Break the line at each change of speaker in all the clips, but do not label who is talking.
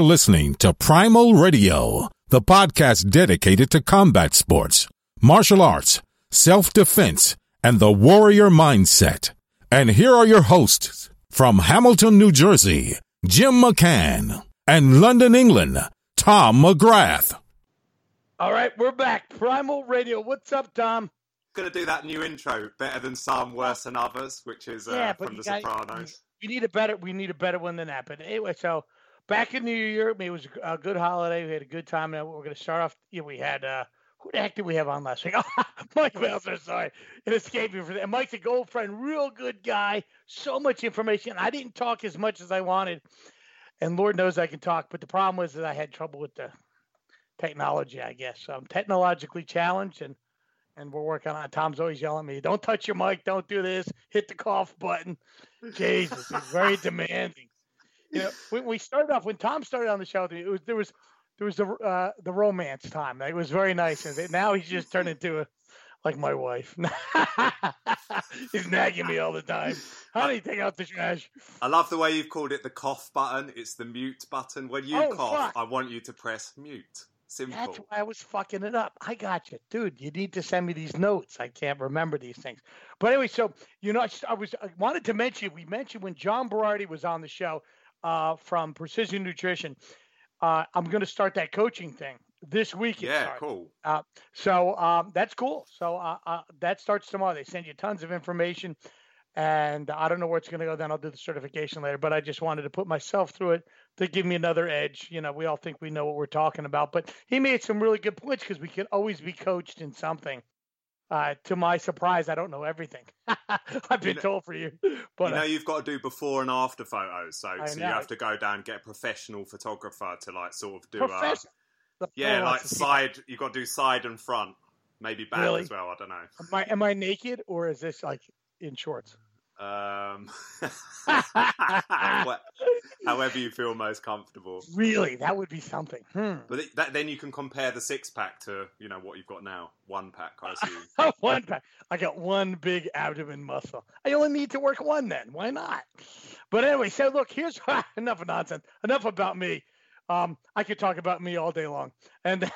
You are listening to Primal Radio, the podcast dedicated to combat sports, martial arts, self defense, and the warrior mindset. And here are your hosts from Hamilton, New Jersey, Jim McCann, and London, England, Tom McGrath.
All right, we're back. Primal Radio. What's up, Tom?
Gonna do that new intro, better than some, worse than others, which is uh,
Yeah,
from The
got-
Sopranos.
You need a better. We need a better one than that. But anyway, so back in New Year, it was a good holiday. We had a good time. We're going to start off. We had. uh Who the heck did we have on last week? Mike Belzer. Sorry, it escaped me for that. Mike's a gold friend, real good guy. So much information. I didn't talk as much as I wanted, and Lord knows I can talk. But the problem was that I had trouble with the technology. I guess so I'm technologically challenged and. And we're working on it. Tom's always yelling at me, don't touch your mic, don't do this, hit the cough button. Jesus, he's very demanding. You know, when we started off, when Tom started on the show, it was there was there was the uh, the romance time. It was very nice, and now he's just turned into a like my wife. he's nagging me all the time. Honey, take out the trash.
I love the way you've called it the cough button. It's the mute button. When you
Oh,
cough,
fuck.
I want you to press mute. Simple.
That's why I was fucking it up. I got you, dude. You need to send me these notes. I can't remember these things. But anyway, so you know, I, I was I wanted to mention. We mentioned when John Berardi was on the show uh, from Precision Nutrition. Uh, I'm going to start that coaching thing this week.
yeah,
starts.
cool.
Uh, so um, that's cool. So uh, uh, that starts tomorrow. They send you tons of information, and I don't know where it's going to go. Then I'll do the certification later. But I just wanted to put myself through it to give me another edge. You know, we all think we know what we're talking about, but he made some really good points because we can always be coached in something. Uh, to my surprise, I don't know everything. I've been
know-
told for you, but
you know
uh,
you've got to do before and after photos, so,
I
so you have to go down and get a professional photographer to like sort of do. Uh,
professor.
yeah, like side. You've got to do side and front, maybe back
Really?
as well. I don't know.
Am I am I naked or is this like in shorts?
Um, however you feel most comfortable.
Really, that would be something. Hmm.
But it- that, then you can compare the six pack to you know what you've got now, one pack, I assume.
one pack. I got one big abdomen muscle. I only need to work one then. Why not? But anyway, so look, here's enough of nonsense. Enough about me. Um, I could talk about me all day long. And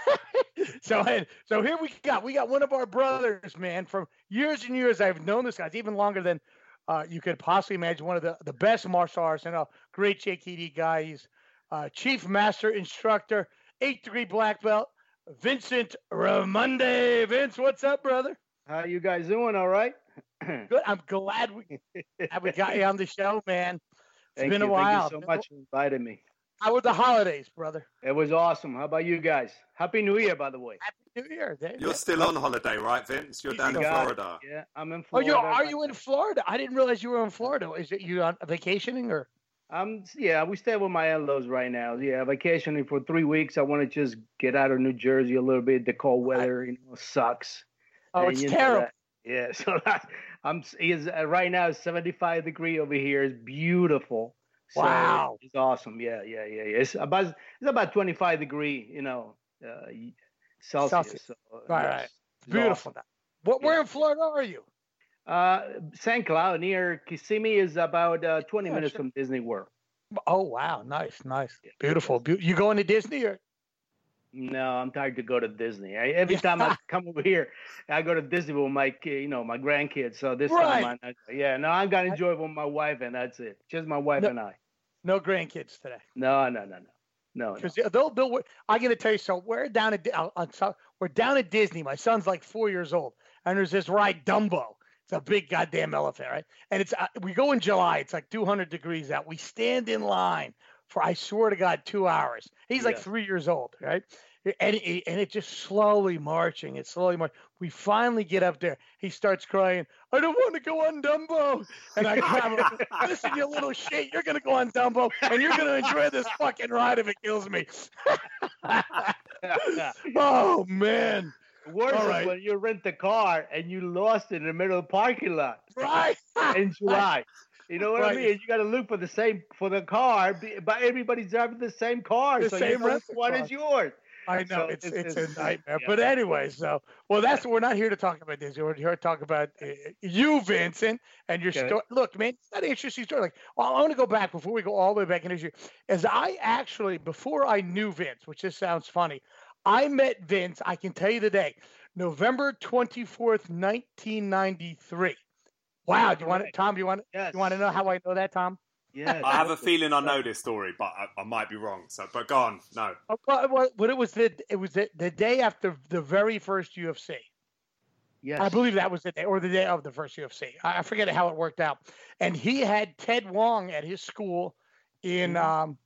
so and so here we got we got one of our brothers, man, from years and years. I've known this guy It's even longer than uh, you could possibly imagine. One of the, the best martial artists and a great JKD guy. He's uh, chief master instructor, eight degree black belt, Vincent Ramonde. Vince, what's up, brother?
How you guys doing? All right.
Good. I'm glad we, we got you on the show, man. It's
Thank
been
you.
a while.
Thank you so much for inviting me.
How were the holidays, brother?
It was awesome. How about you guys? Happy New Year, by the way.
Happy New Year. There-
You're still on holiday, right, Vince? You're down in
You got it.
Florida.
Yeah, I'm in
Oh,
Florida.
you are
right
you in. Florida? I didn't realize you were in Florida. Is it you on vacationing or?
I'm yeah. We stay with my in-laws right now. Yeah, vacationing for three weeks. I want to just get out of New Jersey a little bit. The cold weather, you know, sucks.
Oh,
And
it's
you know
terrible.
Yeah, so that, I'm is uh, right now 75 degree over here. It's beautiful. So
Wow.
it's awesome. Yeah, yeah, yeah, yeah. It's about it's about 25 degree, you know, uh, Celsius.
Celsius.
So, uh,
Right,
yes,
right.
it's
Beautiful.
awesome.
What? Where
Yeah.
in Florida are you?
Uh, St. Cloud near Kissimmee is about uh, 20
Yeah,
minutes
sure.
from Disney World.
Oh wow, nice, nice,
Yeah.
beautiful. Beau- you going to Disney or?
No, I'm tired to go to Disney. I, every time I come over here, I go to Disney with my you know my grandkids. So this
Right.
time, I, yeah, no, I'm gonna enjoy it with my wife, and that's it. Just my wife
No.
and I.
No grandkids today.
No, no, no, no, no. no.
Because they'll, they'll, I'm to tell you. So we're down at, uh, on, we're down at Disney. My son's like four years old, and there's this ride Dumbo. It's a big goddamn elephant, right? And it's uh, we go in July. It's like 200 degrees out. We stand in line for I swear to God two hours. He's like three years old, right? And it, and it's just slowly marching. It's slowly marching. We finally get up there. He starts crying. I don't want to go on Dumbo. And I grab him. Listen, you little shit. You're gonna go on Dumbo, and you're gonna enjoy this fucking ride if it kills me. oh man.
Worse
All
is
right.
when you rent the car and you lost it in the middle of the parking lot
Right.
in July. You know what
Right.
I mean? You got to look for the same for the car, but everybody's driving the same car,
The
so
same
you know one is yours.
I know
So
it's
it's-
it's, a nightmare.
yeah.
But anyway, so well, that's we're not here to talk about this. We're here to talk about uh, you, Vincent, and your
Okay.
story. Look, man, it's not an interesting story. Like, well, I want to go back before we go all the way back in history. As I actually, before I knew Vince, which just sounds funny, I met Vince. I can tell you the day, November twenty fourth, nineteen ninety three. Wow, do you want it, Tom? Do you want
Yes.
you want to know how I know that, Tom?
Yes.
I have a feeling I know this story, but I, I might be wrong. So, but go on. No.
Oh, Well, well, but it was the it was the, the day after the very first UFC.
Yes.
I believe that was the day or the day of the first UFC. I I forget how it worked out. And he had Ted Wong at his school in
Mhm.
um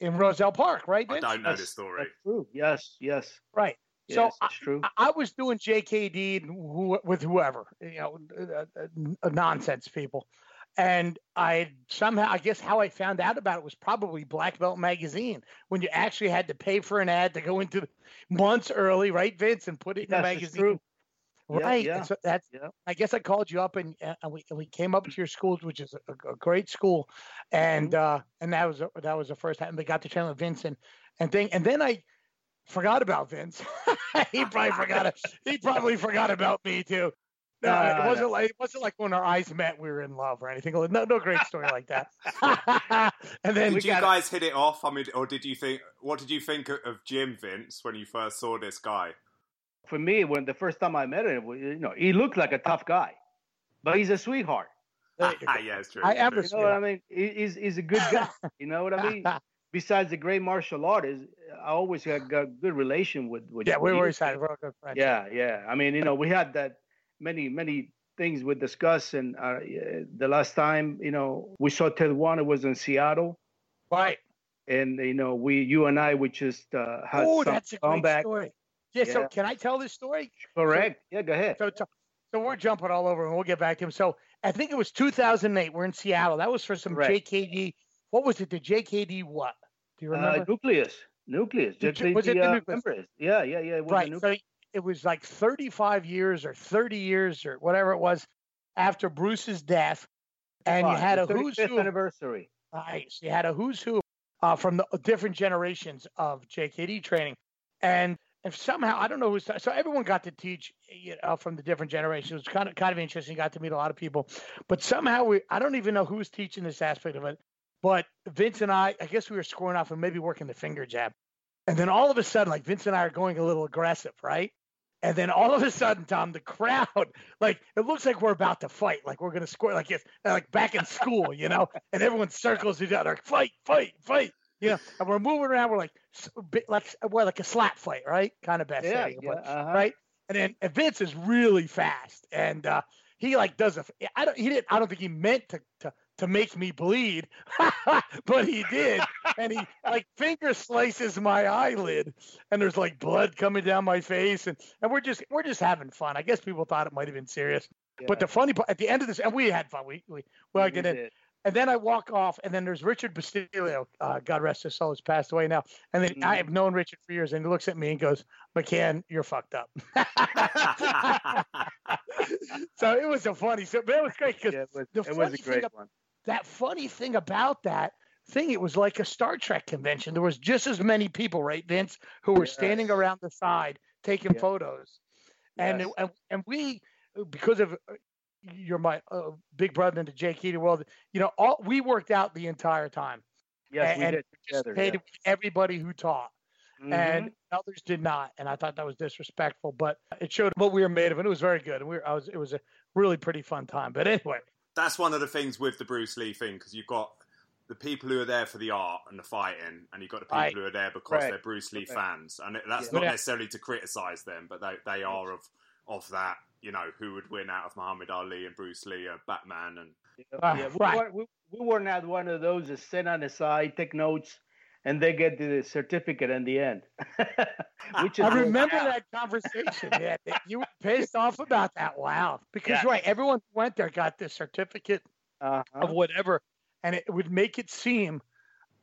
in Roselle Park, right?
I don't know
That's-
this story.
That's true. Yes. Yes.
Right.
Yes,
So
it's true.
I, I was doing JKD who, with whoever, you know, uh, uh, uh, nonsense people. And I somehow, I guess how I found out about it was probably Black Belt Magazine when you actually had to pay for an ad to go into months early, right, Vince, and put it in the
Yes,
magazine.
true. Yeah,
Right.
yeah,
and so that's
yeah.
I guess I called you up and, uh, and we and we came up to your school, which is a, a great school, and
Mm-hmm.
uh, and that was a- that was the first time they got to channel Vince and and thing, and then I forgot about Vince. he probably forgot it. He probably forgot about me too. No,
No,
it wasn't like it wasn't like when our eyes met, we were in love or anything. No, no great story like that. and then
Did you
got-
guys hit it off? I mean, or did you think? What did you think of- of Jim Vince when you first saw this guy?
For me, when the first time I met him, you know, he looked like a tough guy, but he's a sweetheart.
there you
yeah, it's true.
I
it's
am
You know what I mean? He- He's he's a good guy. You know what I mean? Besides the great martial artist, I always had got good relation with with.
yeah, we
you.
excited. We're good friends.
Yeah, yeah. I mean, you know, we had that many, many things we discussed, and uh, the last time, you know, we saw Ted Wong was in Seattle,
Right.
and you know, we, you and I, we just uh, had
Oh, that's a great story. Yeah, So can I tell this story?
Correct. Yeah, go ahead.
So, so so we're jumping all over, and we'll get back to him. So I think it was 2008. We're in Seattle. That was for some
Correct.
JKD. What was it? The JKD what? Do you
Uh,
remember?
nucleus, nucleus.
The was it the
uh,
nucleus?
Yeah, yeah, yeah. It was the
right. So it was like 35 years or 30 years or whatever it was after Bruce's death, and you had
the
a who's who.
anniversary.
Nice. You had a who's who uh, from the different generations of JKD training, and if somehow I don't know who's so everyone got to teach you know, from the different generations. It was kind of kind of interesting. Got to meet a lot of people, but somehow we I don't even know who's teaching this aspect of it. But Vince and I, I guess we were scoring off and maybe working the finger jab, and then all of a sudden, like Vince and I are going a little aggressive, right? And then all of a sudden, Tom, the crowd, like it looks like we're about to fight, like we're gonna score, like it's like back in school, you know. And everyone circles each other, like, fight, fight, fight, you know. And we're moving around, we're like, like well, like a slap fight, right? Kind of best
Yeah,
setting,
yeah,
but-
uh-huh.
right? And then and Vince is really fast, and uh, he like does a. I don't. He didn't. I don't think he meant to to to make me bleed, but he did, and he like finger slices my eyelid, and there's like blood coming down my face, and and we're just we're just having fun. I guess people thought it might have been serious, but the funny part at the end of this, and we had fun. We we well, I
We
did. And then I walk off, and then there's Richard Bustillo. Uh, God rest his soul, has passed away now. And then I
Mhm.
have known Richard for years, and he looks at me and goes, "McCann, you're fucked up." so it was a funny. So, but it was great because
Yeah, it was,
the funny
a
thing
one.
That funny thing about that thing, it was like a Star Trek convention. There was just as many people, right, Vince, who were standing
Yes.
around the side taking
Yeah.
photos, and,
Yes.
and and we because of you're my uh, big brother in the JKD world. You know, all we worked out the entire time.
Yes, we
and
did together.
participated with everybody who taught,
Mhm.
and others did not. And I thought that was disrespectful, but it showed what we were made of, and it was very good. And we were, I was, it was a really pretty fun time. But anyway,
That's one of the things with the Bruce Lee thing because you've got the people who are there for the art and the fighting, and you've got the people
Right.
who are there because
Correct.
they're Bruce Lee
Correct.
fans, and that's
Yeah.
not necessarily to criticize them, but they they are of of that. You know, who would win out of Muhammad Ali and Bruce Lee or Batman and
Yeah,
Ah,
yeah, we,
right.
were, we, we were not one of those that sit on the side, take notes, and they get the certificate in the end. Which is
I
good.
remember that conversation. Yeah, you were pissed off about that. Wow, because
Yes.
right, everyone who went there got this certificate
Uh-huh.
of whatever, and it would make it seem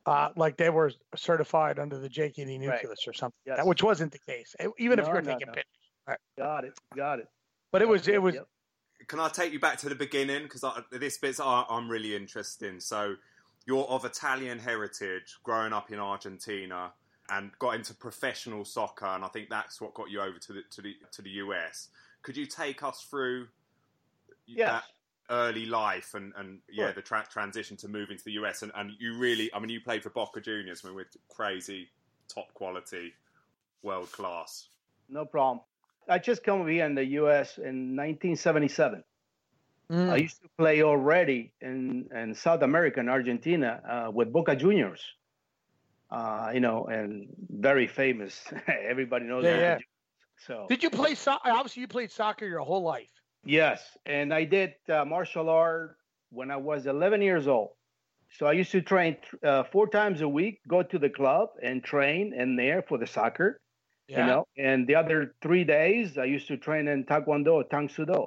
uh, like they were certified under the JKD nucleus or something, like that, which wasn't the case. Even if you're
no,
taking
no.
pictures,
Got it. Got it.
but it was it was
yep.
Can I take you back to the beginning? Because this bit's I, I'm really interested in. So, you're of Italian heritage, growing up in Argentina. and got into professional soccer, and I think that's what got you over to the to the to the US. Could you take us through
yes.
that early life and, and yeah,
Sure.
the tra- transition to moving to the US? And, and you really, I mean, you played for Boca Juniors, I mean, with crazy, top quality, world class.
No problem. I just come over here in the U.S. in 1977.
Mm.
I used to play already in, in South America and Argentina uh, with Boca Juniors. Uh, you know, and very famous. Everybody knows
Yeah,
Boca
yeah.
So
Did you play soccer? Obviously, you played soccer your whole life.
yes, and I did uh, martial art when I was 11 years old. So I used to train uh, four times a week, go to the club and train in there for the soccer.
Yeah.
you know and the other three days i used to train in taekwondo tang soo do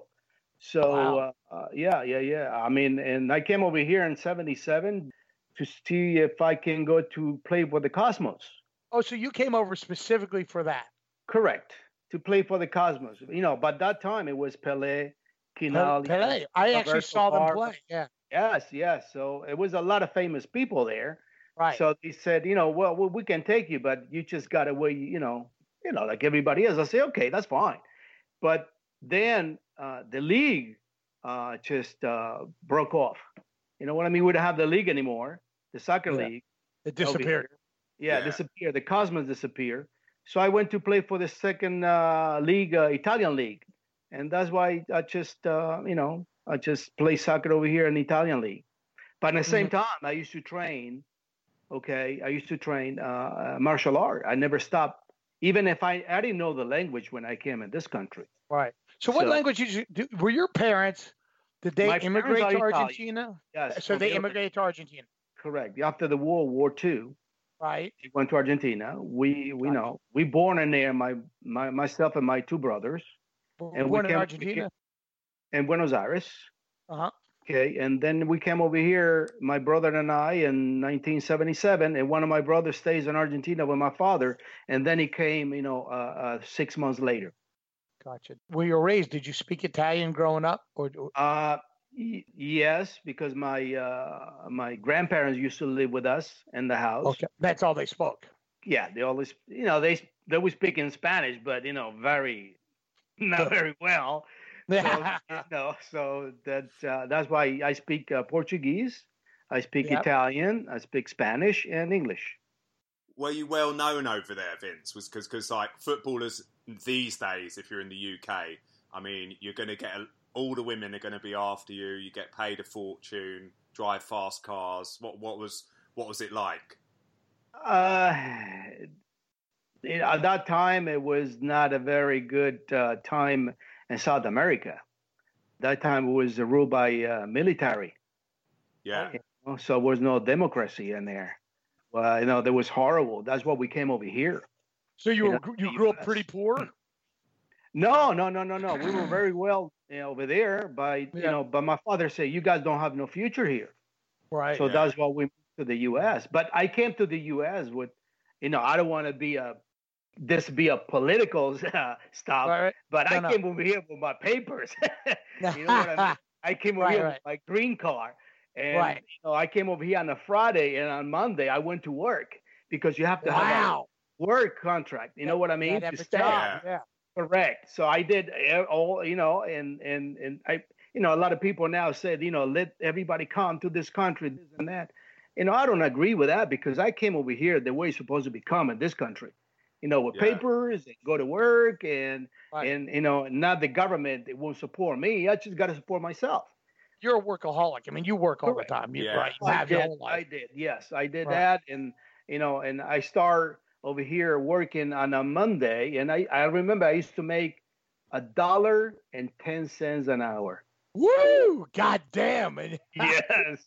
so
Wow.
uh, uh, yeah yeah yeah i mean and i came over here in 77 to see if i can go to play for the cosmos
Oh, so you came over specifically for that?
correct to play for the cosmos you know but that time it was pele Chinaglia,
Pele. I actually
Roberto
saw them play. Yeah.
yes yes so it was a lot of famous people there
Right.
So they said, you know, well, we- we can take you, but you just got to wait, you know, you know, like everybody else. I say, okay, that's fine. But then uh, the league uh, just uh, broke off. You know what I mean? We don't have the league anymore, the soccer
Yeah.
league.
it disappeared.
Yeah,
Yeah.
disappeared. The Cosmos disappeared. So I went to play for the second uh, league, uh, Italian league, and that's why I just, uh, you know, I just play soccer over here in the Italian league. But at the same time, I used to train. Okay, I used to train uh, uh, martial art. I never stopped, even if I I didn't know the language when I came in this country.
Right. So, what
So-
language did you do? Were your parents? Did they immigrate to
Italian.
Argentina?
Yes.
So they
okay,
immigrated to Argentina,
Correct. After the World War II,
right?
we went to Argentina. We we
Gotcha.
know we born in there. My my myself and my two brothers. And we
Born in
came- we
Argentina.
in Buenos Aires.
Uh huh.
Okay, and then we came over here, my brother and I, in 1977. And one of my brothers stays in Argentina with my father, and then he came, you know, uh, uh, six months later.
Gotcha. Were you raised? Did you speak Italian growing up, or
Uh, y- yes, because my uh, my grandparents used to live with us in the house.
okay, that's all they spoke?
Yeah, they always, you know, they they were speaking Spanish, but you know, very not very well. So, you know, so that uh, that's why I speak uh, Portuguese, I speak
Yep.
Italian, I speak Spanish and English.
Were you well known over there, Vince? Was because like footballers these days, if you're in the UK, I mean, you're going to get a, all the women are going to be after you. You get paid a fortune, drive fast cars. What what was what was it like?
Uh, know, at that time, it was not a very good uh, time in South America. That time it was ruled by uh, military,
Yeah,
you know, so there was no democracy in there. Well, you know, that was horrible. That's why we came over here.
So you
You
were you grew up pretty poor.
No, no, no, no, no. We were very well you know, over there. By you know, but my father said, "You guys don't have no future here."
Right.
So
Yeah.
that's why we moved to the U.S. But I came to the U.S. with, you know, I don't want to be a this be a political uh, stuff,
right.
but
No,
I
no.
came over here with my papers. you know what I mean? I came over
Right,
here
right.
with my green card, and
Right.
you know, I came over here on a Friday, and on Monday I went to work because you have to have
Wow.
a work contract. You know what I mean?
That
To
ever
stay.
job, Yeah.
Correct. So I did uh, all, you know, and and and I, you know, a lot of people now said, you know, let everybody come to this country, this and that. You know, I don't agree with that because I came over here the way it's supposed to become in this country. You know, with
Yeah.
papers and go to work and
Right.
and you know, not the government that won't support me. I just got to support myself.
You're a workaholic. I mean, you work all the time. You,
Yeah.
right, you
I
have your
did.
whole
I did. Yes, I did
Right.
that, and you know, and I start over here working on a Monday, and I I remember I used to make a dollar and ten cents an hour.
Woo! God damn! And
Yes.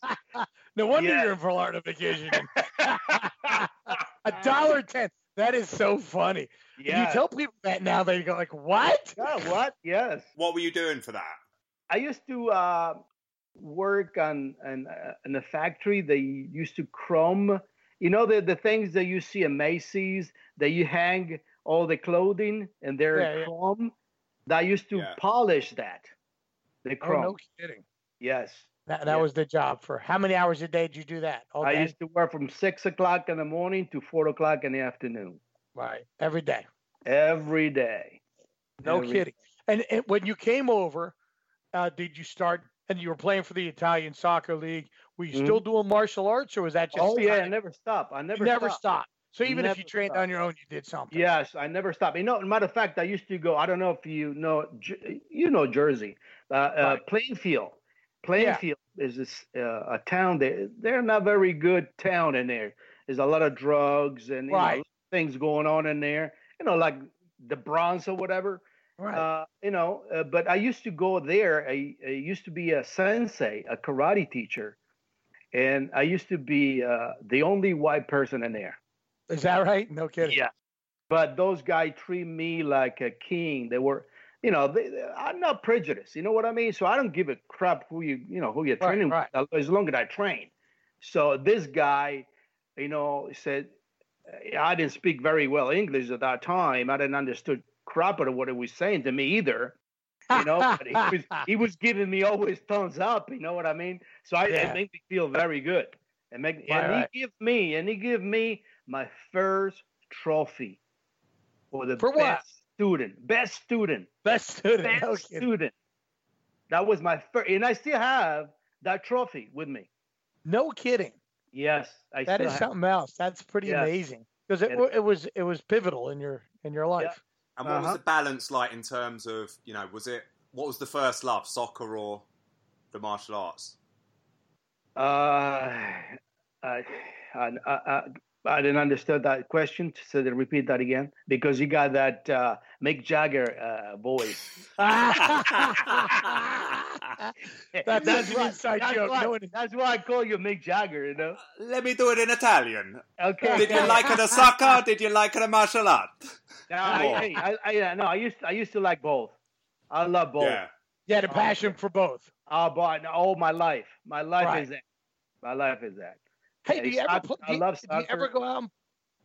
no wonder
Yeah.
you're in Florida vacationing. a dollar ten. That is so funny. When You tell people that now, they go like, "What?"
Yeah, what? Yes.
what were you doing for that?
I used to uh, work on on, uh, in a factory. They used to chrome. You know the the things that you see in Macy's that you hang all the clothing and they're
Yeah, yeah.
chrome. That used to
Yeah.
polish that. The chrome.
Oh, no kidding.
Yes.
That, that
Yeah.
was the job for how many hours a day did you do that? All
I
day?
used to work from six o'clock in the morning to four o'clock in the afternoon
right. Every day.
every day.
No
Every-
kidding. And, and when you came over, uh, did you start and you were playing for the Italian Soccer League? Were you still doing martial arts or was that just
Mm-hmm. Oh yeah, I never stop. I
you
never
never
stop.
stopped. So even if you trained
stopped.
on your own, you did something.
Yes, I never stop. You know, matter of fact, I used to go. I don't know if you know, you know Jersey, uh, uh,
Right.
Plainfield. Plainfield is this uh, a town that they're not very good town in there. There's a lot of drugs and you know,
Right.
things going on in there. You know, like the Bronx or whatever.
Right.
Uh, you know, uh, but I used to go there. I, I used to be a sensei, a karate teacher, and I used to be uh, the only white person in there.
Is that right? No kidding.
Yeah. But those guys treat me like a king. They were, you know, they, they- I'm not prejudiced. You know what I mean? So I don't give a crap who you, you know, who you're
Right,
training
right.
with, as long as I train. So this guy, you know, said, I didn't speak very well English at that time. I didn't understood crap of what he was saying to me either. You know, but he was he was giving me always thumbs up. You know what I mean? So I,
Yeah.
it made me feel very good. And make and
right.
he give me and he give me my first trophy for the
For
best
what?
student, best student,
Best student.
best
No kidding.
student. That was my first, and I still have that trophy with me.
No kidding.
Yes, I
That is
have.
something else. That's pretty
Yes.
amazing because it,
It-
it was it was pivotal in your in your life.
And what was
Uh-huh.
the balance like in terms of, you know, was it what was the first love, soccer or the martial arts?
Uh, I, I, I, I, I didn't understand that question. So then repeat that again because you got that uh, Mick Jagger uh, voice.
That's such an
why-
inside
that's
joke.
Why,
No one-
that's why I call you Mick Jagger. You know.
Uh, let me do it in Italian.
Okay.
Did you like it the soccer? Did you like the martial art?
No, I, I, I, I, no, I used I used to like both. I love both.
Yeah.
You had a passion oh, for both.
Oh, but all oh, my life, my life
Right.
is that. My life is that.
Hey,
Yeah,
do you ever
soccer-
play?
I
Do you,
love
do you ever go out? And,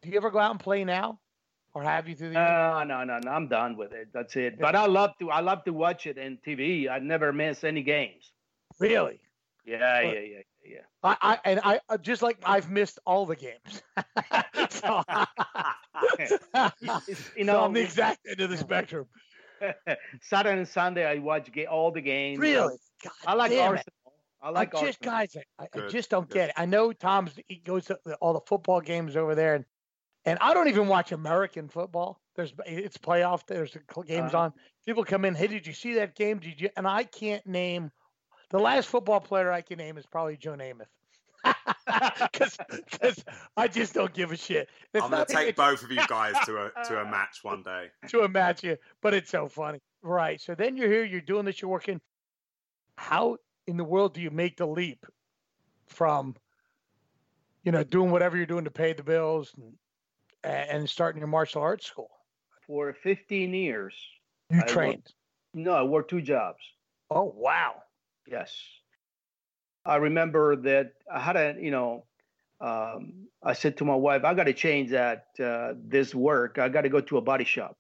do you ever go out and play now, or have you through the? years?
No, no, no, no. I'm done with it. That's it. But I love to. I love to watch it in TV. I never miss any games.
really?
Yeah,
Well-
yeah, yeah, yeah.
I, I and I uh, just like I've missed all the games. so,
It's- you
so
know,
I'm the exact end of the spectrum.
Saturday and Sunday I watch ga- all the games.
Really? God
I like
damn it.
Arsenal. I like
I just
Arsenal.
guys, I, I just don't
good.
get it. I know Tom's he goes to all the football games over there, and and I don't even watch American football. There's it's playoff. There's games
Uh-huh.
on. People come in. Hey, did you see that game? Did you? And I can't name the last football player I can name is probably Joe Namath. Because I just don't give a shit. It's
I'm to take both of you guys to a to a match one day.
to a match yeah. but it's so funny. Right. So then you're here, you're doing this, you're working. How in the world do you make the leap from, you know, doing whatever you're doing to pay the bills and, and starting your martial arts school?
For 15 years.
You
I worked-
trained.
No, I worked two jobs.
Oh wow.
Yes. I remember that I had a, you know, um, I said to my wife, I got to change that, uh, this work. I got to go to a body shop.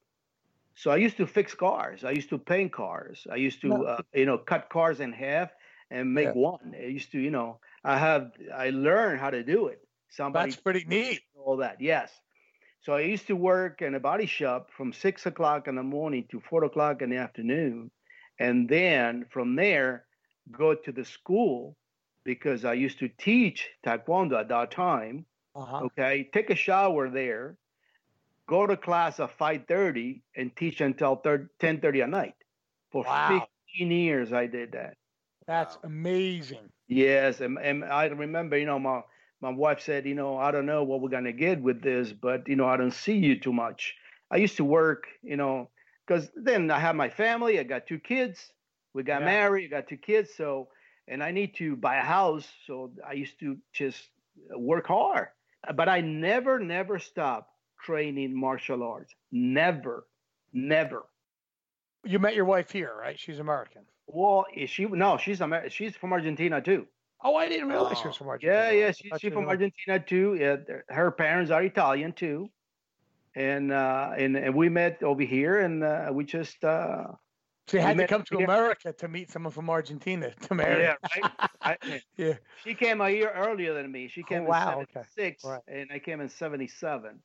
So I used to fix cars. I used to paint cars. I used to, uh, you know, cut cars in half and make
Yeah.
one. I used to, you know, I have, I learned how to do it. Somebody
That's pretty neat.
all that. Yes. So I used to work in a body shop from six o'clock in the morning to four o'clock in the afternoon. And then from there, go to the school because I used to teach Taekwondo at that time.
Uh-huh.
Okay. Take a shower there, go to class at 5.30 and teach until 10.30 at night. For
Wow.
15 years, I did that.
That's
Wow.
amazing.
Yes, and, and I remember, you know, my my wife said, you know, I don't know what we're gonna get with this, but you know, I don't see you too much. I used to work, you know, because then I have my family. I got two kids. We got
Yeah.
married. I got two kids. So, and I need to buy a house. So I used to just work hard, but I never, never stopped training martial arts. Never, never.
You met your wife here, right? She's American.
Well, is she? No, she's Amer- She's from Argentina too.
Oh, I didn't realize she was
Oh.
from Argentina.
Yeah, yeah,
I
she, she's from Argentina too. Yeah, her parents are Italian too, and uh, and and we met over here, and uh, we just uh,
So you had
We
to come to
here.
America to meet someone from Argentina to marry.
Yeah, right. I,
Yeah.
she came a year earlier than me. She
Oh,
came
wow,
in
okay.
'76,
Right.
and I came in '77.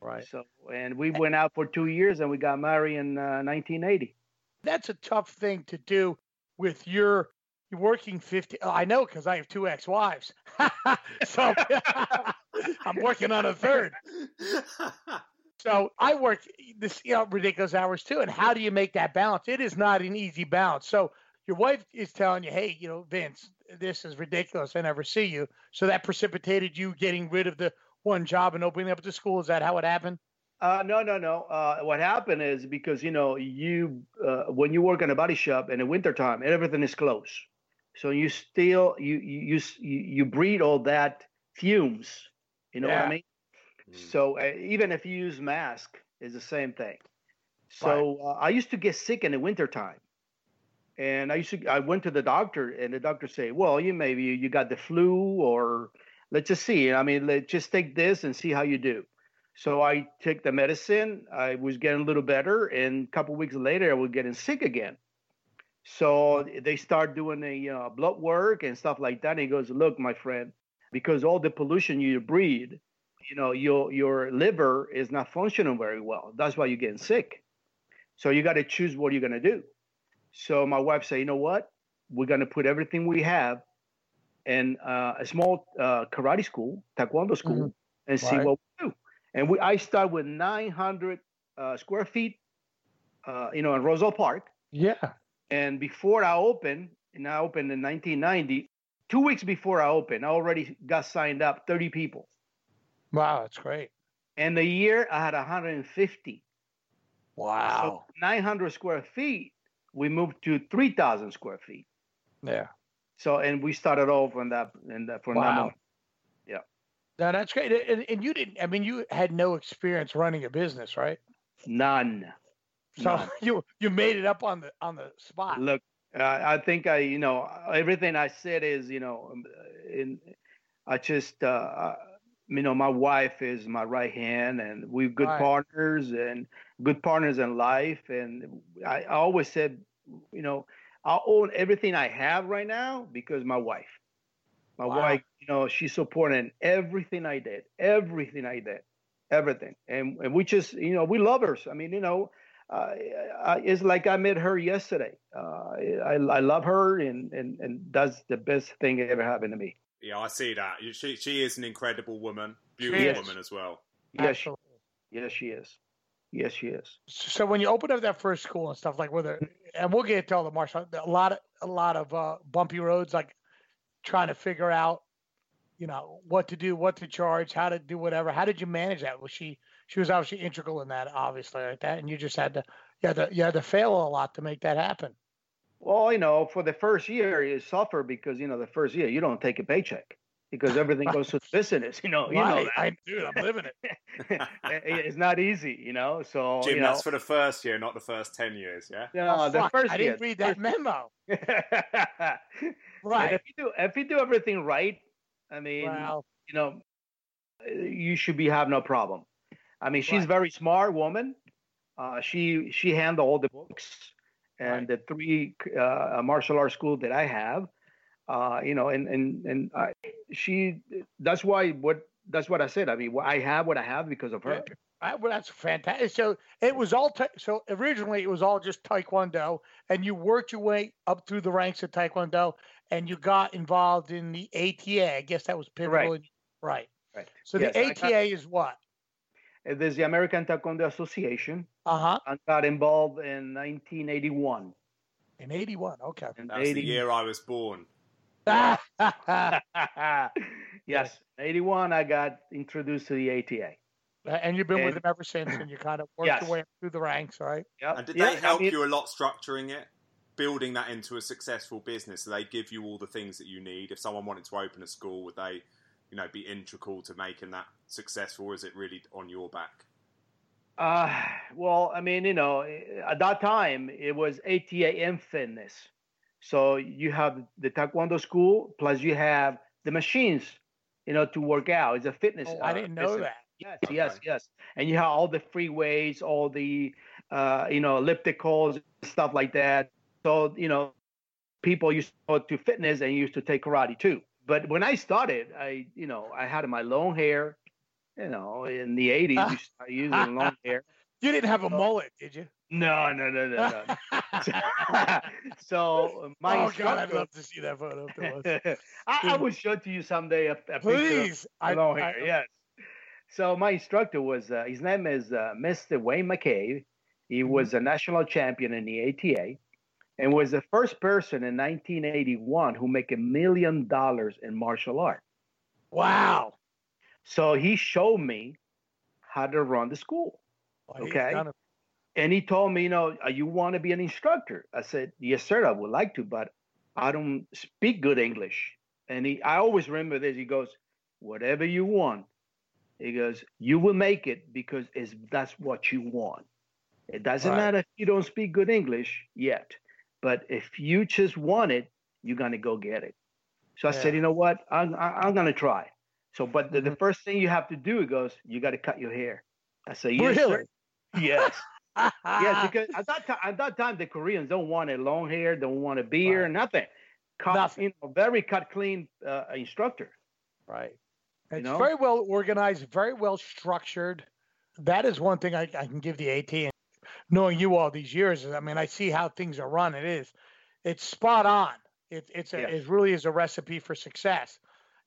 Right.
So, and we went out for two years, and we got married in uh, 1980.
That's a tough thing to do with your you're working 50 oh, I know cuz I have two ex-wives. so I'm working on a third. So I work this you know ridiculous hours too. And how do you make that balance? It is not an easy balance. So your wife is telling you, hey, you know, Vince, this is ridiculous. I never see you. So that precipitated you getting rid of the one job and opening up the school. Is that how it happened?
Uh, no, no, no. Uh, what happened is because you know you uh, when you work in a body shop in the wintertime, everything is closed. So you still you you you you, breathe all that fumes. You know what I mean?
Mm.
So uh, even if you use mask, it's the same thing. So uh, I used to get sick in the wintertime. And I used to I went to the doctor and the doctor say, "Well, you maybe you got the flu or let's just see. I mean, let's just take this and see how you do." So I took the medicine. I was getting a little better, and a couple weeks later, I was getting sick again. So they start doing a know, blood work and stuff like that. And he goes, "Look, my friend, because all the pollution you breathe, you know, your your liver is not functioning very well. That's why you're getting sick. So you got to choose what you're gonna do." So my wife said, "You know what? We're gonna put everything we have in uh, a small uh, karate school, taekwondo school, and see
Right.
what we do." And we I start with 900 uh, square feet, uh, you know, in Roselle Park.
Yeah.
And before I opened, and I opened in 1990, two weeks before I opened, I already got signed up 30 people.
Wow, that's great.
And the year I had 150.
Wow.
So 900 square feet, we moved to 3,000 square feet.
yeah.
So, and we started off on that, and that that
Wow.
moment.
No, that's great. And, and you didn't. I mean, you had no experience running a business, right?
None.
So
None.
you you made it up on the on the spot.
Look, uh, I think I, you know, everything I said is, you know, um, in, I just, uh, you know, my wife is my right hand, and we're good
Right.
partners and good partners in life. And I, I always said, you know, I own everything I have right now because my wife, my
Wow.
wife, you know, she's supporting everything I did, everything I did, everything, and and we just, you know, we love her. I mean, you know uh, it's like I met her yesterday. Uh, I, I love her, and, and, and that's the best thing that ever happened to me.
yeah, I see that. She she is an incredible woman, beautiful
is.
woman as well.
Yes, she, yes, she is. Yes, she is.
So when you opened up that first school and stuff like whether and we'll get to all the martial a lot of a lot of uh, bumpy roads like trying to figure out you know what to do what to charge how to do whatever how did you manage that was she she was obviously integral in that obviously like that and you just had to you had to you had to fail a lot to make that happen
Well, you know, for the first year, you suffer because you know the first year you don't take a paycheck because everything goes to the business. You know, you know
Right. I, dude i'm living it.
It- it's not easy. You know, so
Jim,
you know,
that's for the first year, not the first ten years. Yeah.
you know,
Oh,
the
fuck,
first
i
year.
didn't read that memo
right.
right
If you do, if you do everything right, I mean,
wow
you know, you should be have no problem. I mean, she's
Right.
very smart woman. Uh, she she handled all the books and the three uh, martial arts school that I have. Uh, you know, and and and I, she that's why what that's what I said. I mean, I have what I have because of her.
I, well, that's fantastic. So it was all ta- so originally it was all just Taekwondo, and you worked your way up through the ranks of Taekwondo, and you got involved in the ATA. I guess that was pivotal. in- right.
Right.
So
Yes,
the
got-
ATA is what?
And There's the American Taekwondo Association.
Uh huh.
I got involved in 1981.
In '81. Okay.
In
That's the year I was born.
yes, 81. I got introduced to the ATA.
and you've been with them ever since, and you kind of worked
Yes.
your way up through the ranks, right?
Yep.
And did
Yeah,
they
I
help
mean-
you a lot structuring it, building that into a successful business? So they give you all the things that you need. If someone wanted to open a school, would they, you know, be integral to making that successful? Or is it really on your back?
Uh, well, I mean, you know, at that time it was ATAM fitness. So you have the Taekwondo school, plus you have the machines, you know, to work out. It's a fitness.
Oh, I
uh,
didn't know
business.
that.
Yes, yes, yes. And you have all the free weights, all the uh, you know, ellipticals, stuff like that. So, you know, people used to go to fitness and used to take karate too. But when I started, I, you know, I had my long hair, you know, in the 80s, I used long hair.
You didn't have a mullet, did you?
No, no, no, no, no. so my
oh god, I'd love to see that photo.
I, I will show to you someday. A, a
Please,
I, long hair. I, yes. So my instructor was uh, his name is uh, Mr. Wayne McCabe. He mm-hmm. was a national champion in the ATA and was the first person in 1981 who make a million dollars in martial art.
Wow.
So he showed me how to run the school. Well, okay. And he told me, you know, uh, you want to be an instructor? I said, yes, sir, I would like to, but I don't speak good English. And he, I always remember this. He goes, whatever you want. He goes, you will make it because it's, that's what you want. It doesn't right. matter if you don't speak good English yet. But if you just want it, you're gonna go get it. So I yeah. said, you know what? I'm I'm gonna try. So, but the, the, mm-hmm. first thing you have to do, it goes, you got to cut your hair. I say, yes,
really?
Yes, yes. Because at that time, at that time, the Koreans don't want a long hair, don't want a beard, right. nothing. Cut, nothing. You know, very cut clean uh, instructor.
Right. It's you know? very well organized, very well structured. That is one thing I, I can give the AT knowing you all these years, I mean, I see how things are run. It is, it's spot on. It, it's a, it really is a recipe for success,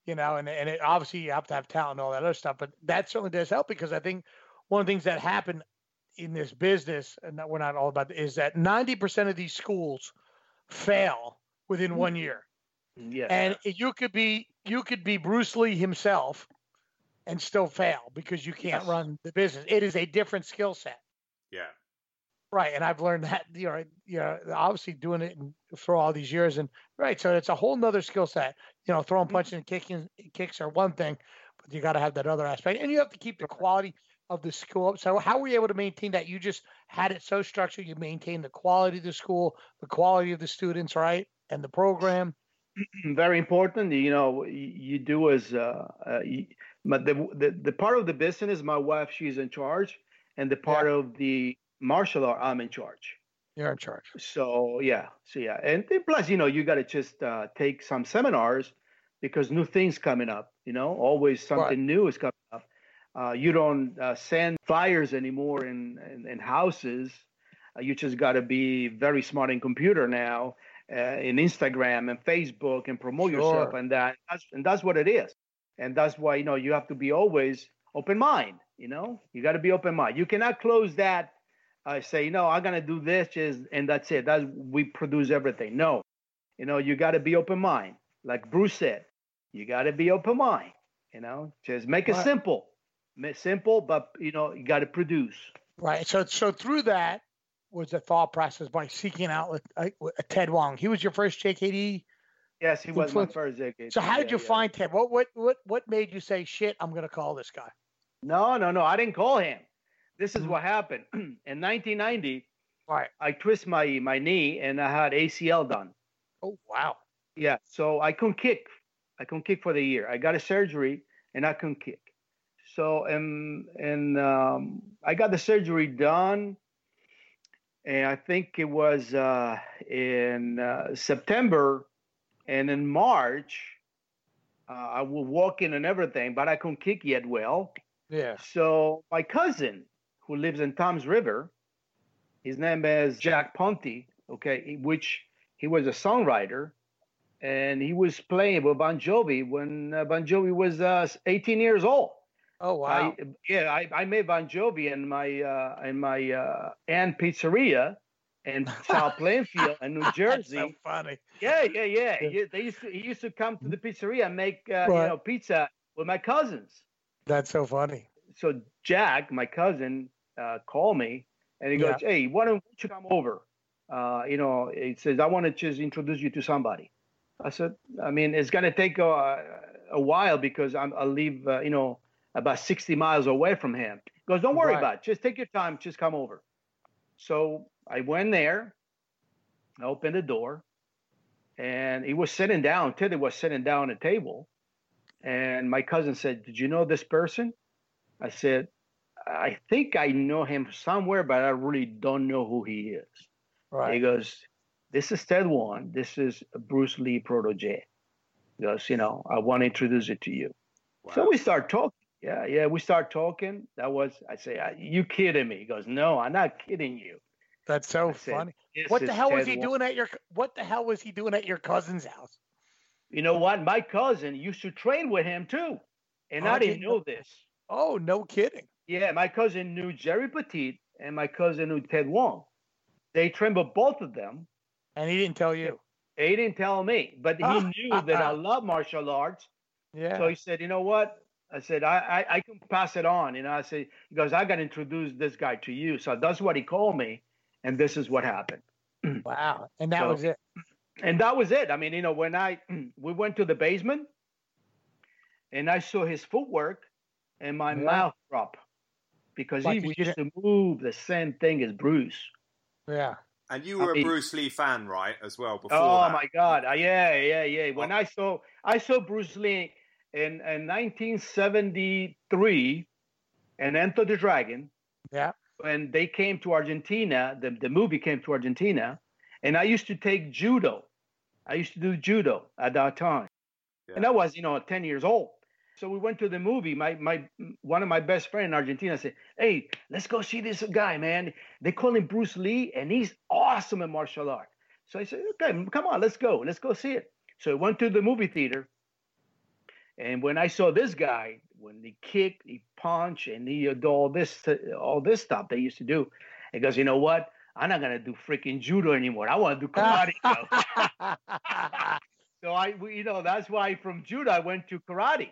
you know. And and it, obviously you have to have talent and all that other stuff, but that certainly does help because I think one of the things that happen in this business, and we're not all about, is that ninety percent of these schools fail within one mm-hmm. year.
Yeah.
And you could be you could be Bruce Lee himself and still fail because you can't yes. run the business. It is a different skill set.
Yeah.
Right, and I've learned that you know, you know, obviously doing it for all these years, and right, so it's a whole nother skill set. You know, throwing, mm-hmm. punching, and kicking kicks are one thing, but you got to have that other aspect, and you have to keep the quality of the school up. So, how were you able to maintain that? You just had it so structured, you maintained the quality of the school, the quality of the students, right, and the program.
Very important. You know, you do as, uh, uh, you, but the, the the part of the business, my wife, she's in charge, and the part yeah. of the martial art, I'm in charge.
You're in charge.
So yeah, so yeah, and plus, you know, you got to just uh, take some seminars because new things coming up. You know, always something right. new is coming up. Uh, you don't uh, send flyers anymore in in, in houses. Uh, you just got to be very smart in computer now, uh, in Instagram and Facebook, and promote sure. yourself. And that that's, and that's what it is. And that's why you know you have to be always open mind. You know, you got to be open mind. You cannot close that I say, no, I'm gonna do this, just and that's it. That's we produce everything. No, you know, you got to be open mind. Like Bruce said, you got to be open mind. You know, just make it right. simple, simple, but you know, you got to produce.
Right. So, so through that was the thought process by seeking out a, a, a Ted Wong. He was your first JKD.
Yes, he was my first JKD.
So, how did yeah, you yeah. find Ted? What, what, what, what made you say, "Shit, I'm gonna call this guy"?
No, no, no. I didn't call him. This is mm-hmm. what happened. In 1990,
right.
I twist my, my knee and I had ACL done.
Oh, wow.
Yeah. So I couldn't kick. I couldn't kick for the year. I got a surgery and I couldn't kick. So, and, and um, I got the surgery done. And I think it was uh, in uh, September. And in March, uh, I was walking and everything, but I couldn't kick yet well.
Yeah.
So my cousin, who lives in Toms River. His name is Jack Ponti, okay, which he was a songwriter, and he was playing with Bon Jovi when uh, Bon Jovi was uh, 18 years old.
Oh wow!
I, yeah, I, I met Bon Jovi in my uh, in my uh, Ann Pizzeria in South Plainfield in New Jersey.
so funny.
Yeah, yeah, yeah. He, they used to, he used to come to the pizzeria and make uh, you know pizza with my cousins.
That's so funny
so Jack, my cousin, uh, called me and he goes, yeah. "Hey, why don't you come over?" Uh, you know, he says, "I want to just introduce you to somebody." I said, "I mean, it's gonna take a, a while because I'm, I'll leave, uh, you know, about 60 miles away from him." He goes, "Don't worry right. about it. Just take your time. Just come over." So I went there. I opened the door, and he was sitting down. Teddy was sitting down at a table, and my cousin said, "Did you know this person?" I said, I think I know him somewhere, but I really don't know who he is.
Right.
He goes, This is Ted Wong. This is Bruce Lee protege. He goes, You know, I want to introduce it to you.
Wow.
So we start talking. Yeah, yeah, we start talking. That was, I say, "Are You kidding me? He goes, No, I'm not kidding you.
That's so
said,
funny. What the hell was he
Wong."
doing at your? What the hell was he doing at your cousin's house?
You know what? My cousin used to train with him too. And
Oh, I
didn't know- this.
Oh, no kidding.
Yeah, my cousin knew Jerry Poteet and my cousin knew Ted Wong. They trained both of them.
And he didn't tell you.
He didn't tell me, but he knew that I love martial arts.
Yeah.
So he said, you know what? I said, I, I, I can pass it on. You know, I said, he goes, I got to introduce this guy to you. So that's what he called me. And this is what happened.
wow. And that
So-
was it.
And that was it. I mean, you know, when I, we went to the basement and I saw his footwork and my
Yeah.
mouth dropped because
Like
he
you
used to move the same thing as Bruce.
Yeah.
And you
I
were a Bruce Lee fan, right, as well before
Oh
that?
my God! Uh, yeah, yeah, yeah. When
Oh.
I saw I saw Bruce Lee in, in 1973 and Enter the Dragon.
Yeah.
When they came to Argentina, the, the movie came to Argentina, and I used to take judo. I used to do judo at that time, and
Yeah.
I was you know 10 years old. So we went to the movie. My my one of my best friend in Argentina said, "Hey, let's go see this guy, man. They call him Bruce Lee, and he's awesome in martial art." So I said, "Okay, come on, let's go. Let's go see it." So I went to the movie theater, and when I saw this guy, when he kicked, he punched, and he uh, did all this all this stuff they used to do, he goes, "You know what? I'm not gonna do freaking judo anymore. I want to do karate." So I, you know, that's why from judo I went to karate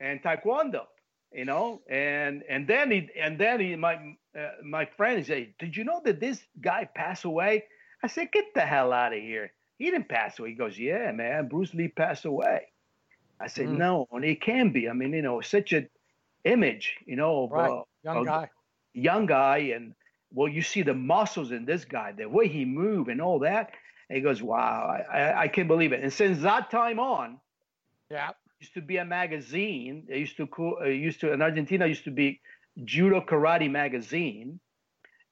and taekwondo, you know, and and then he and then he, my uh, my friend said, "Did you know that this guy passed away?" I said, "Get the hell out of here! He didn't pass away." He goes, "Yeah, man, Bruce Lee passed away." I said,
Mm.
"No, and it can be. I mean, you know, such a image, you know, of
Right.
a
Young
Oh,
guy.
young guy, and well, you see the muscles in this guy, the way he move and all that." And he goes, "Wow, I, I, I can't believe it." And since that time on,
Yeah.
used to be a magazine. They used to co- uh, used to in Argentina used to be Judo Karate magazine,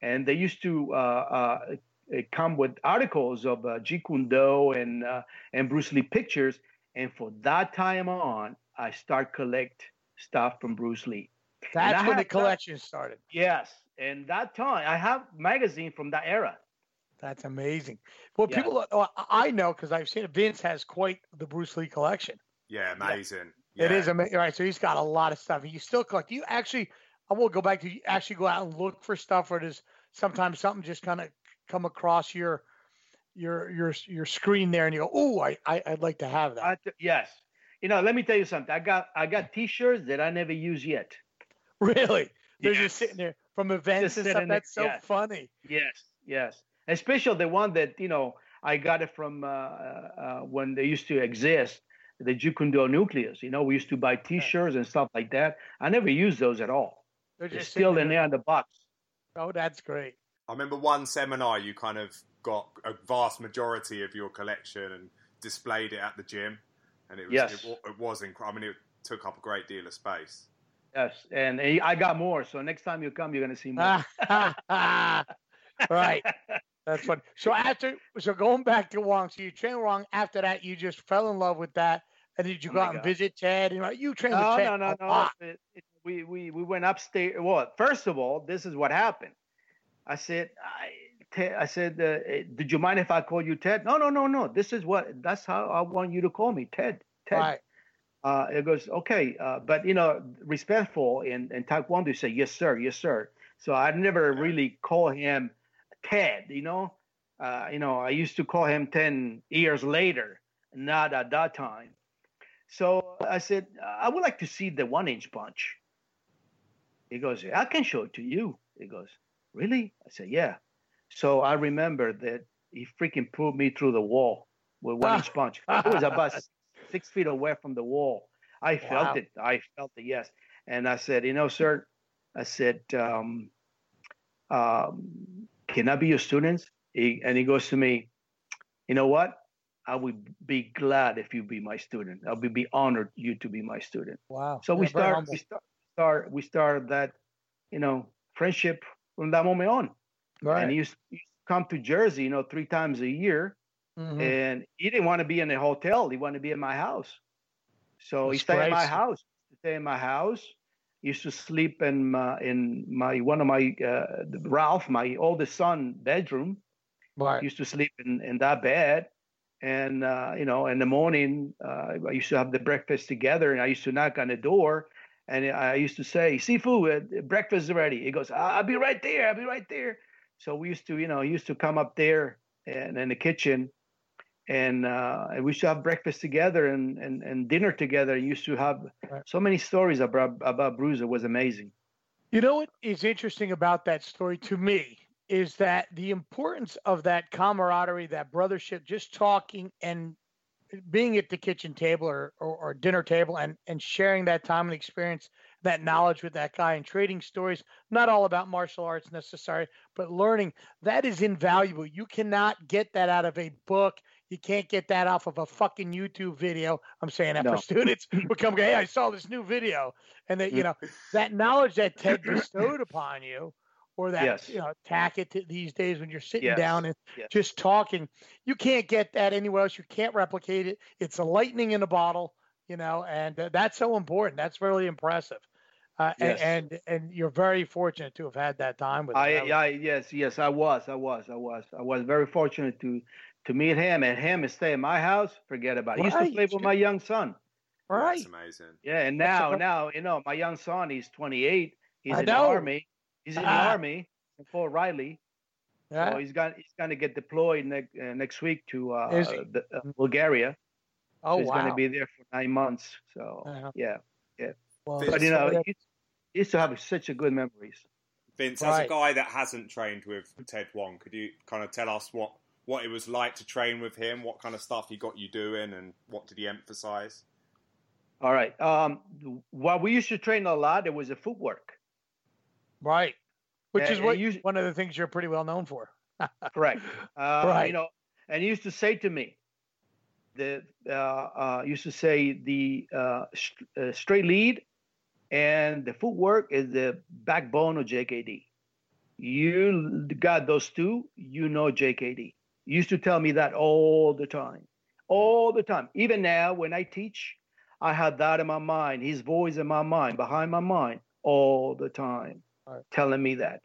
and they used to uh, uh, uh, come with articles of uh, Jeet Kune Do and uh, and Bruce Lee pictures. And for that time on, I start collect stuff from Bruce Lee.
That's when the
have that-
collection started.
Yes, and that time I have magazine from that era.
That's amazing. Well,
Yeah.
people, I- I know because I've seen it. Vince has quite the Bruce Lee collection.
Yeah, amazing.
It
Yeah.
is amazing. Right. So he's got a lot of stuff. You still collect. Do you actually, I will go back to you actually go out and look for stuff or does sometimes something just kind of come across your, your, your, your screen there and you go, oh, I, I, I'd like to have that.
I t- yes, you know. Let me tell you something. I got I got T-shirts that I never use yet.
really? They're
Yes.
just sitting there from events and
sitting
stuff.
there,
That's so
yeah.
funny.
Yes, yes. Especially the one that you know I got it from uh, uh, when they used to exist, the Jeet Kune Do nucleus. You know, we used to buy T-shirts and stuff like that. I never used those at all.
They're
They're
just
still in there in the box.
Oh, that's great.
I remember one seminar you kind of got a vast majority of your collection and displayed it at the gym, and it was
Yes.
it, it was incredible. I mean, it took up a great deal of space.
Yes, and I got more. So next time you come, you're gonna see more.
right. That's funny. So after, so going back to Wong, so you trained Wong. After that, you just fell in love with that, and did you
Oh
go out and
God.
visit Ted? And you trained
No,
with
no,
Ted
no, no.
lot.
It- it- we we we went upstairs. Well, first of all, this is what happened. I said, I, Ted, I said, uh, eh, did you mind if I call you Ted? No, no, no, no. This is what. That's how I want you to call me, Ted. Ted.
Right.
Uh, it goes okay, uh, but you know, respectful in in Taekwondo, say yes, sir, yes, sir. So I never really call him Ted. You know, uh, you know, I used to call him ten years later, not at that time. So I said, I would like to see the one inch punch. He goes, I can show it to you. He goes, Really? I said, Yeah. So I remember that he freaking pulled me through the wall with one inch punch. It was about six feet away from the wall. I felt
Wow.
it. I felt it, yes. And I said, You know, sir, I said, um, um, Can I be your student? He, and he goes to me, You know what? I would be glad if you be my student. I would be honored you to be my student.
Wow.
So we
Yeah, very
start, we start, start, we start that you know, friendship from that moment on.
Right.
And he used, he used to come to Jersey, you know, three times a year.
Mhm.
And he didn't want to be in a hotel. He wanted to be in my house. So he
That's
stayed in my house. Stay in my house. He used to sleep in my in my one of my uh, Ralph, my oldest son, bedroom.
Right.
used to sleep in, in that bed and uh, you know in the morning uh, i used to have the breakfast together and i used to knock on the door and i used to say sifu uh, breakfast is ready. He goes i'll be right there i'll be right there. So we used to you know used to come up there and in the kitchen and, uh, and we used to have breakfast together and, and, and dinner together. He used to have so many stories about about bruce it was amazing.
You know what is interesting about that story to me is that the importance of that camaraderie, that brothership, just talking and being at the kitchen table or, or, or dinner table and, and sharing that time and experience, that knowledge with that guy and trading stories, not all about martial arts necessarily, but learning that is invaluable. You cannot get that out of a book. You can't get that off of a fucking YouTube video. I'm saying that
No.
for students who come, hey, I saw this new video. And that, you mm. know, that knowledge that Ted bestowed upon you, or that
Yes.
you know, tack it to these days when you're sitting
Yes.
down and
Yes.
just talking, you can't get that anywhere else. You can't replicate it. It's a lightning in a bottle, you know, and uh, that's so important. That's really impressive. Uh,
Yes.
and, and you're very fortunate to have had that time with him.
I,
That
I yes yes I was I was I was I was very fortunate to to meet him and him and stay in my house. Forget about it. He used to
Right.
play with my young son.
right.
That's amazing.
Yeah, and now now you know my young son. He's 28. He's
I
in the army. He's in the
Ah.
army in Fort Riley.
Yeah.
So he's got he's going to get deployed next uh, next week to uh,
Is
the, uh, Bulgaria.
oh
so he's
wow.
going to be there for nine months. So
Uh-huh.
yeah,
Well,
But,
but you know he he used to have such a good memories.
Vince, as a guy that hasn't trained with Ted Wong, could you kind of tell us what, what it was like to train with him? What kind of stuff he got you doing, and what did he emphasize?
All right. Um, while we used to train a lot, there was a footwork.
Right. Which
Yeah,
is what
you-
one of the things you're pretty well known for.
Correct. Uh,
Right.
You know, and he used to say to me, the uh, uh, used to say the uh, st- uh, straight lead and the footwork is the backbone of JKD. You got those two, you know JKD. He used to tell me that all the time, all the time. Even now, when I teach, I have that in my mind, his voice in my mind, behind my mind, all the time. Telling me that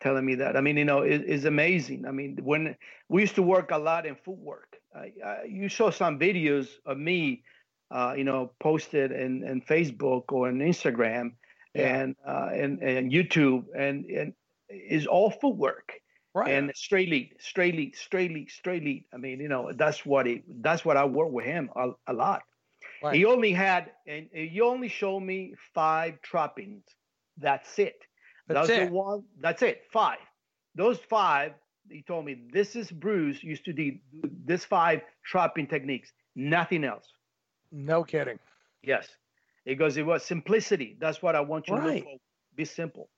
telling me that. I mean, you know, it, it's amazing. I mean, when we used to work a lot in footwork, I, I, you saw some videos of me, uh, you know, posted in, in Facebook or on Instagram
Yeah.
and, uh, and and YouTube, and and is all footwork
Right.
and straight lead, straight lead, straight lead, straight lead. I mean, you know, that's what it. That's what I work with him a, a lot.
Right.
He only had, and he only showed me five trappings. That's it.
That's it.
the one. That's it. Five. Those five. He told me this is Bruce used to do this five trapping techniques. Nothing else.
no kidding.
Yes, because it was simplicity. That's what I want you to
Right.
look for. Be simple.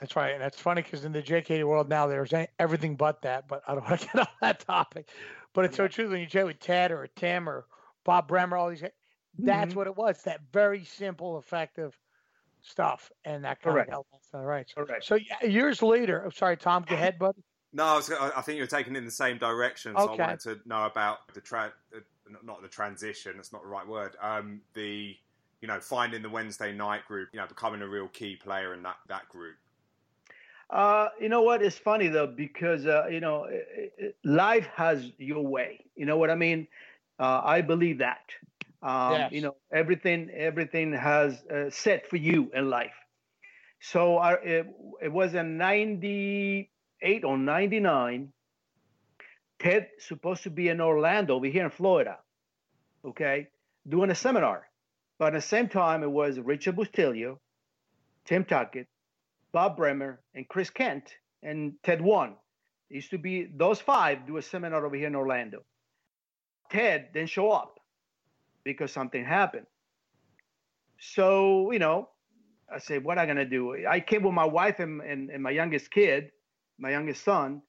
That's right. And that's funny because in the JKD world now, there's everything but that. But I don't want to get on that topic. But it's so true when you chat with Ted or Tim or Bob Bremer, all these guys, that's
Mhm.
what it was. That very simple, effective stuff. And that kind
Correct.
of helped. All right.
Correct.
So years later, I'm sorry, Tom, go ahead, buddy.
No, I, was, I I think you were taking it in the same direction. So
Okay.
I wanted to know about the tra- uh, not the transition. That's not the right word. Um, the you know finding the Wednesday night group. You know, becoming a real key player in that that group.
Uh, you know what? It's funny though because uh, you know it, it, life has your way. You know what I mean? Uh, I believe that. Um,
Yes.
You know everything. Everything has uh, set for you in life. So I, it, it was in '98 or '99. Ted supposed to be in Orlando, over here in Florida. Okay, doing a seminar, but at the same time it was Richard Bustillo, Tim Tackett. Bob Bremer and Chris Kent and Ted Wong. It used to be those five do a seminar over here in Orlando. Ted didn't show up because something happened. So, you know, I said, what am I gonna do? I came with my wife and, and, and my youngest kid, my youngest son,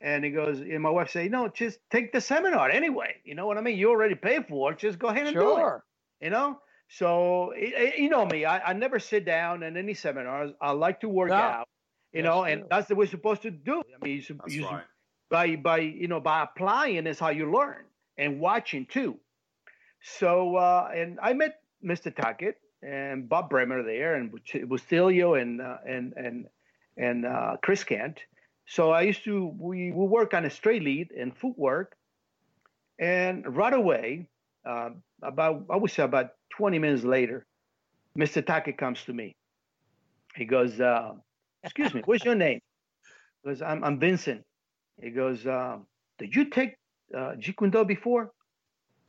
and he goes, and my wife said, no, just take the seminar anyway. You know what I mean? You already paid for it, just go ahead and do it
Sure.
you know So it, it- you know me, I, I never sit down in any seminars. I like to work
No.
out, you know,
That's
and that's the way we're supposed to do. it. I mean, you, sup-
That's
you,
right.
by by you know by applying is how you learn and watching too. So uh, and I met Mr. Tackett and Bob Bremer there and Bustillo and uh, and and and uh, Chris Kent. So I used to we we work on a straight lead and footwork, and right away, uh, about I would say about 20 minutes later, Mr. Tackett comes to me. He goes, uh, "Excuse me, what's your name?" Because I'm I'm Vincent. He goes, um, "Did you take uh, Jeet before?"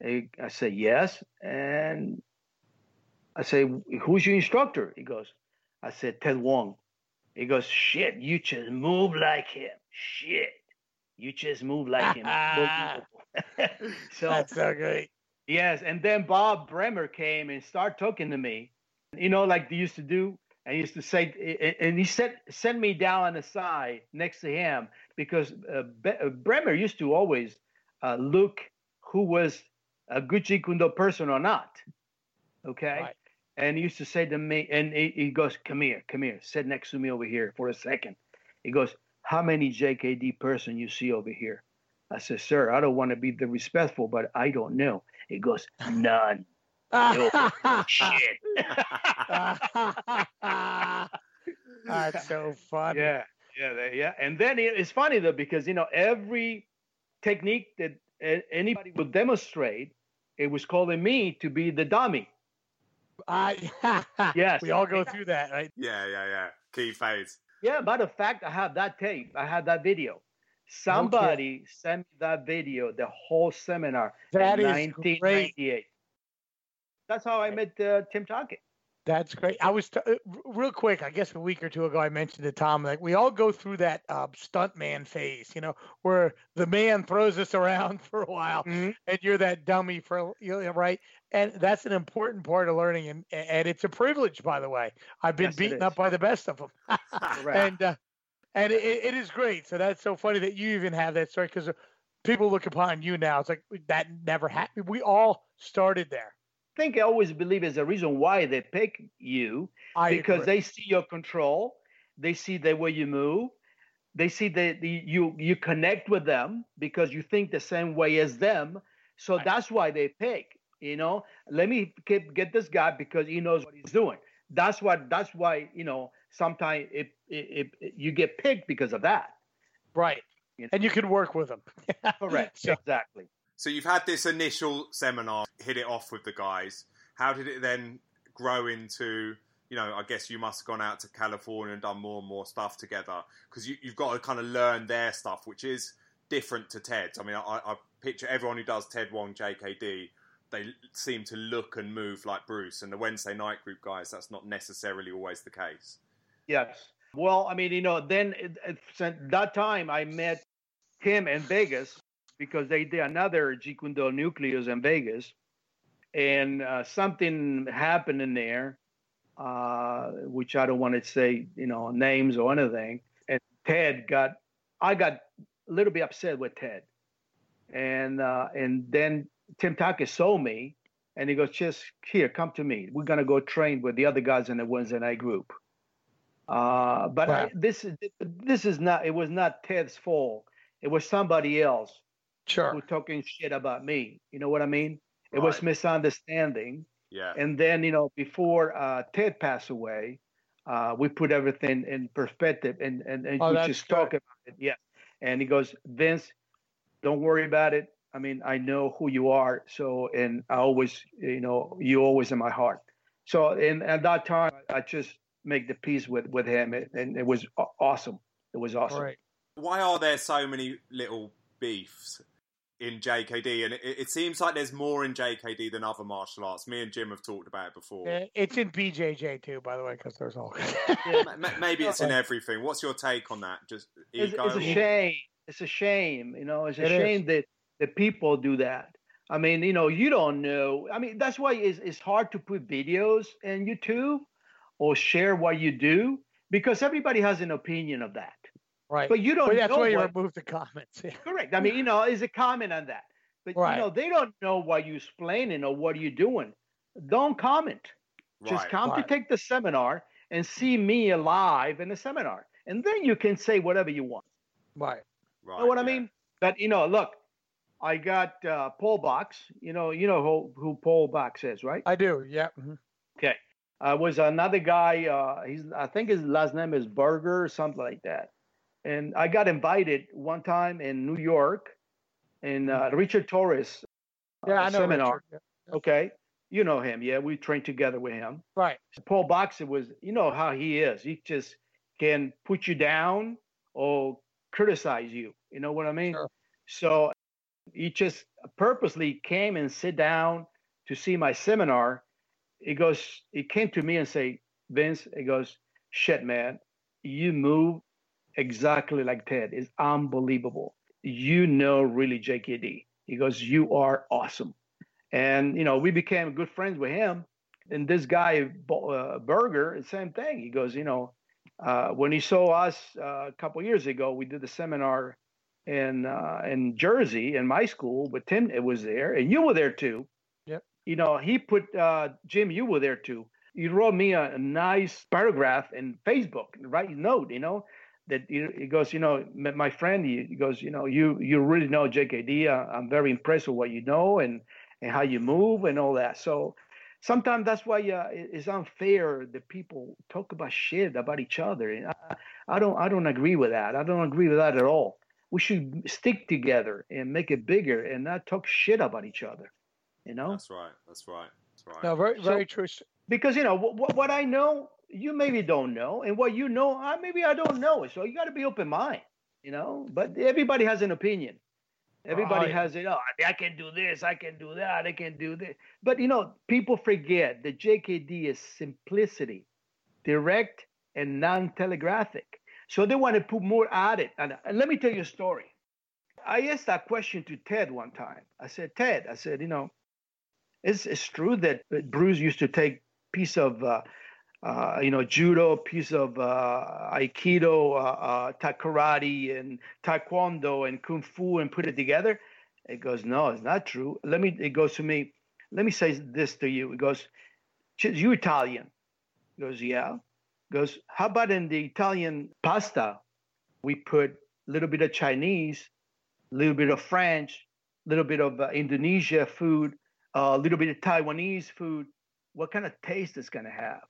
I, I say, "Yes." And I say, "Who's your instructor?" He goes, "I said Ted Wong." He goes, "Shit, you just move like him. Shit, you just move like him." so
That's so great.
Yes, and then Bob Bremer came and started talking to me, you know, like they used to do. And he used to say, and he said, send me down on the side next to him because uh, uh, Bremer used to always uh, look who was a good Jeet Kune Do person or not. Okay.
Right.
And he used to say to me, and he, he goes, come here, come here, sit next to me over here for a second. He goes, how many JKD person you see over here? I said, sir, I don't want to be disrespectful, but I don't know. He goes, none. Shit.
That's so funny.
Yeah, yeah, they- yeah. And then it- it's funny though because you know every technique that anybody would demonstrate, it was calling me to be the dummy.
I,
Yes.
we all go through that, right?
Yeah, yeah, yeah. Key phase.
Yeah, matter of fact, I have that tape. I have that video. Somebody sent me that video, the whole seminar.
That
in
is
1998. That's how I met uh, Tim Tackett.
That's great. I was t- uh, real quick. I guess a week or two ago, I mentioned to Tom like we all go through that uh, stunt man phase, you know, where the man throws us around for a while,
Mhm.
and you're that dummy for you know, right. And that's an important part of learning, and and it's a privilege, by the way. I've been
Yes,
beaten up by the best of them,
Correct.
and uh, and it, it is great. So that's so funny that you even have that story because people look upon you now. It's like that never happened. We all started there.
I think I always believe is the reason why they pick you
I
because
agree.
they see your control, they see the way you move, they see that the, you you connect with them because you think the same way as them. So
Right.
that's why they pick. You know, let me get, get this guy because he knows what he's doing. That's what. That's why you know sometimes it, it, it, you get picked because of that.
right,
You know?
and you can work with them.
Correct.
So-
exactly.
So you've had this initial seminar, hit it off with the guys. How did it then grow into? You know, I guess you must have gone out to California and done more and more stuff together because you, you've got to kind of learn their stuff, which is different to Ted's. I mean, I, I picture everyone who does Ted Wong JKD, they seem to look and move like Bruce, and the Wednesday night group guys, that's not necessarily always the case.
Yes. Well, I mean, you know, then that time I met him in Vegas because they did another Jeet Kune Do Nucleus in Vegas, and uh, something happened in there, uh, which I don't want to say, you know, names or anything. And Ted got, I got a little bit upset with Ted, and uh, and then Tim Tackett saw me, and he goes, "Just here, come to me. We're gonna go train with the other guys in the Wednesday night group." Uh, but
Wow.
I, this is this is not. It was not Ted's fault. It was somebody else
Sure.
who talking shit about me. You know what I mean? It was misunderstanding.
Yeah.
And then you know, before uh, Ted passed away, uh, we put everything in perspective and and, and
Oh,
we
that's
just talk about it. Yeah. And he goes, Vince, don't worry about it. I mean, I know who you are. So, and I always, you know, you always in my heart. So, and at that time, I just make the peace with with him, and, and it was awesome. It was awesome.
Right.
why are there so many little beefs in JKD? And it, it seems like there's more in JKD than other martial arts. Me and Jim have talked about it before.
Uh, It's in BJJ too, by the way, because there's all.
Ma- ma- Maybe it's in everything. What's your take on that? Just
it's,
ego?
it's a shame. It's a shame. You know, it's a
It is.
shame that the people do that. I mean, you know, you don't know. I mean, that's why it's, it's hard to put videos in YouTube or share what you do because everybody has an opinion of that.
Right.
But you don't
But that's
know
why you
what,
remove the comments. Yeah.
correct. I mean, you know, is a comment on that. But
Right.
you know, they don't know what you're explaining or what you're doing. don't comment. Just come
Right.
to take the seminar and see me live in the seminar, and then you can say whatever you want.
Right.
Right.
You know what I mean? But you know, look, I got uh, Paul Bax. You know, you know who, who Paul Bax is, right?
I do. Yeah. mhm.
Okay. Uh, was another guy. Uh, he's I think his last name is Berger or something like that. And I got invited one time in New York, in uh, Richard Torres
Yeah,
uh,
I know.
seminar.
Yeah.
Okay, you know him. Yeah, we trained together with him.
Right.
Paul Boxer was, you know how he is. He just can put you down or criticize you. You know what I mean?
Sure.
So he just purposely came and sit down to see my seminar. He goes, he came to me and say, Vince, he goes, shit, man, you move exactly like Ted. is unbelievable. You know really JKD. He goes, you are awesome. And, you know, we became good friends with him. And this guy, uh, Berger, same thing. He goes, you know, uh, when he saw us uh, a couple years ago, we did the seminar in uh, in Jersey in my school, with Tim it was there, and you were there too.
Yep.
You know, he put uh, Jim, you were there too. You wrote me a, a nice paragraph in Facebook, right note, you know, that you- he goes, you know, my friend, he he goes, you know, you you really know JKD. I- I'm very impressed with what you know and and how you move and all that. So sometimes that's why uh, it's unfair that people talk about shit about each other. And I, I don't I don't agree with that. I don't agree with that at all. We should stick together and make it bigger and not talk shit about each other. You know,
That's right. That's right. That's right.
No, very,
So-
very true.
because you know what, what I know, you maybe don't know, and what you know, I maybe I don't know. So you got to be open mind. You know, but everybody has an opinion. Everybody
Right.
has it. Oh, I can do this. I can do that. I can do this. But you know, people forget that JKD is simplicity, direct and non-telegraphic. So they want to put more at it. And, and let me tell you a story. I asked that question to Ted one time. I said, Ted, I said, you know, it's, it's true that Bruce used to take piece of, uh, uh, you know, judo, piece of uh, aikido, uh, uh, karate, and taekwondo and kung fu, and put it together. It goes, no, it's not true. Let me. It goes to me. Let me say this to you. It goes, "Ch- you Italian? He goes, yeah. Goes, how about in the Italian pasta, we put a little bit of Chinese, a little bit of French, a little bit of uh, Indonesia food, a little bit of Taiwanese food. What kind of taste is going to have?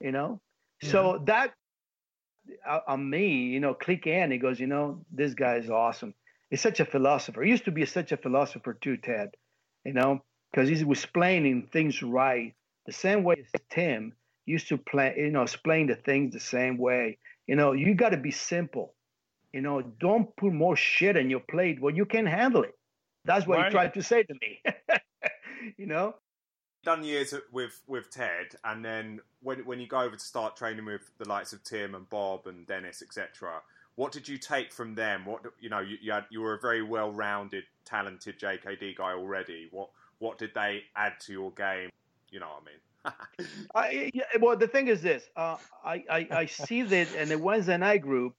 You know? So that, uh, on me, you know, click in, he goes, you know, this guy is awesome. He's such a philosopher. He used to be such a philosopher too, Ted, you know, because he was explaining things right the same way as Tim used to play, you know, explain the things the same way. You know, you got to be simple. You know, don't put more shit on your plate when you can't handle it. That's what
Right.
he tried to say to me. you know,
done years with with Ted, and then when when you go over to start training with the likes of Tim and Bob and Dennis, etc. What did you take from them? What you know, you you, had, you were a very well rounded, talented JKD guy already. What what did they add to your game? You know what I mean?
I, yeah, well, the thing is this: uh, I, I I see that in the Wednesday night group,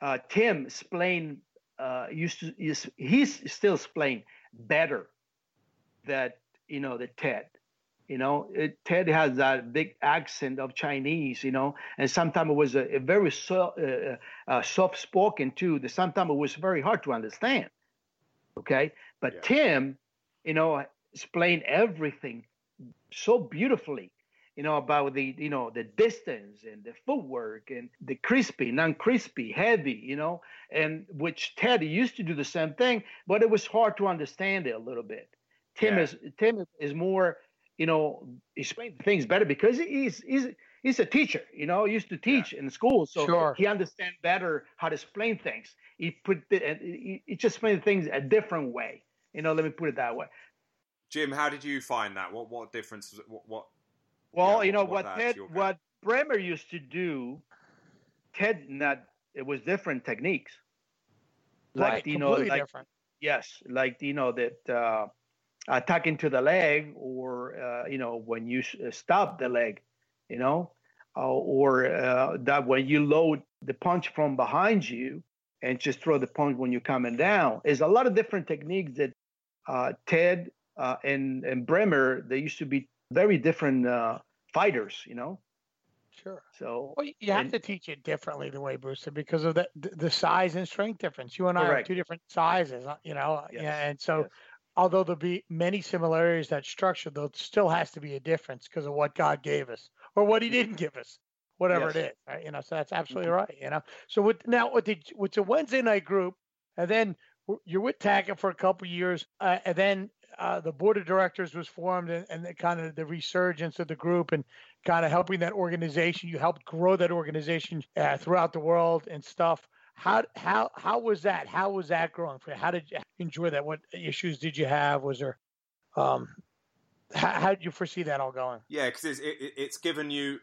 uh, Tim explained uh, used to is he's still explained better that you know the Ted. You know, it, Ted has that big accent of Chinese. You know, and sometimes it was a, a very so, uh, uh, soft spoken too. That sometimes it was very hard to understand. Okay, but
Yeah.
Tim, you know, explained everything so beautifully you know about the you know the distance and the footwork and the crispy non-crispy heavy you know and which ted used to do the same thing but it was hard to understand it a little bit tim
Yeah.
is tim is more you know explain things better because he's he's he's a teacher you know he used to teach in school so
Sure.
he understands better how to explain things he put the, he, he just explained things a different way you know let me put it that way
Jim, how did you find that? What what difference? was it- What, what
Well,
Yeah,
you know
what- what
what Ted,
to your game?
what Bremer used to do, Ted not it was different techniques. Like
right.
you know, like
different.
yes, like you know that uh, attacking to the leg, or uh, you know when you uh, stop the leg, you know, uh, or uh, that when you load the punch from behind you and just throw the punch when you're coming down. There's a lot of different techniques that uh, Ted uh, and and Bremer, they used to be very different uh, fighters, you know.
Sure.
So
well, you have
and,
to teach it differently the way Brewster because of the the size and strength difference. You and I
Correct.
are two different sizes, uh, you know.
Yes,
Yeah, and so
yes.
Although there'll be many similarities that structure, there still has to be a difference because of what God gave us or what He didn't give us, whatever it
Yes.
is. Right? You know, so that's absolutely
Mhm.
right. You know, so with now with the with the Wednesday night group, and then you're with Tackett for a couple years, uh, and then uh, the board of directors was formed, and, and the kind of the resurgence of the group, and kind of helping that organization. You helped grow that organization uh, throughout the world and stuff. How how how was that? How was that growing for you? How did you enjoy that? What issues did you have? Was there um how, how did you foresee that all going?
Yeah, because it's, it, it- it's given you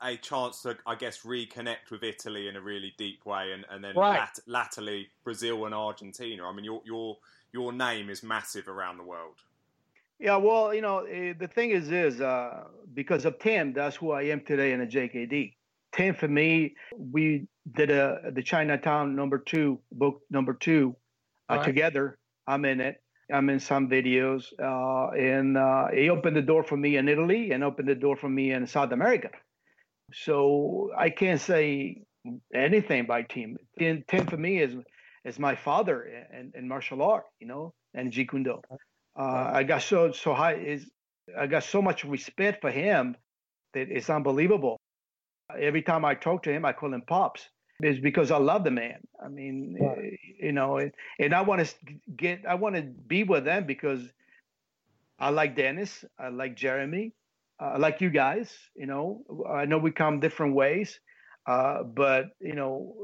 a chance to, I guess, reconnect with Italy in a really deep way, and, and then
Right.
lat- latterly Brazil and Argentina. I mean, your your your name is massive around the world.
Yeah, well, you know, eh, the thing is, is uh, because of Tim, that's who I am today in a JKD. Tim, for me, we did a the Chinatown number two book number two uh,
Right.
together. I'm in it. I'm in some videos, uh, and uh, he opened the door for me in Italy and opened the door for me in South America. So I can't say anything by Tim. Tim, Tim for me is is my father in, in martial art, you know, and Jeet Kune Do. Uh, I got so so high is I got so much respect for him that it's unbelievable. Every time I talk to him, I call him pops. It's because I love the man. I mean,
Right.
eh, you know, and, and I want to get I want to be with them because I like Dennis, I like Jeremy, uh, I like you guys. You know, I know we come different ways, uh, but you know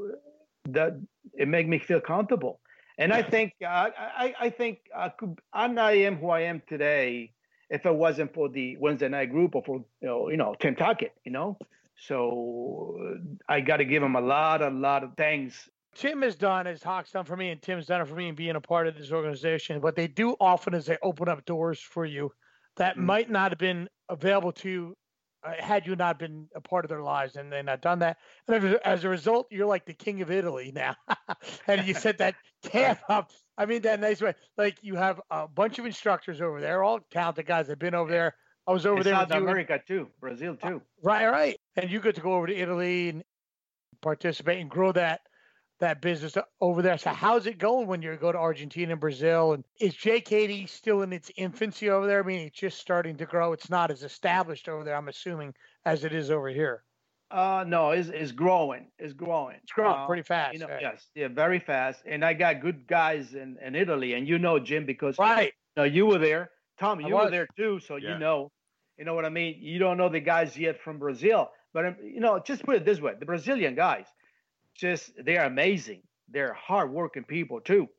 that it make me feel comfortable. And I think uh, I, I think I could I'm I am who I am today if it wasn't for the Wednesday night group or for you know you know Tim Tackett, you know. So uh, I got to give him a lot a lot of thanks.
Tim has done, as Hawk's done for me, and Tim's done it for me, and being a part of this organization. What they do often is they open up doors for you that
Mhm.
might not have been available to you uh, had you not been a part of their lives, and they've not done that. And as a- result, you're like the king of Italy now, and you set that camp up. I mean that nice way. Like you have a bunch of instructors over there, all talented guys. that have been over there. I was over
In
there
South
with you.
America too, Brazil too.
Right, right. And you get to go over to Italy and participate and grow that that business over there. So how's it going when you go to Argentina and Brazil? And is JKD still in its infancy over there? I mean, it's just starting to grow. It's not as established over there, I'm assuming, as it is over here.
Uh, no, it's, it's growing. It's growing.
It's growing
Uh,
pretty fast.
You know,
right?
yes, yeah, very fast. And I got good guys in, in Italy, and you know, Jim, because
Right.
you, know, you were there. Tom,
I
you were there too, so
Yeah.
you know. You know what I mean? You don't know the guys yet from Brazil, but um, you know, just put it this way: the Brazilian guys, just they're amazing. They're hardworking people too,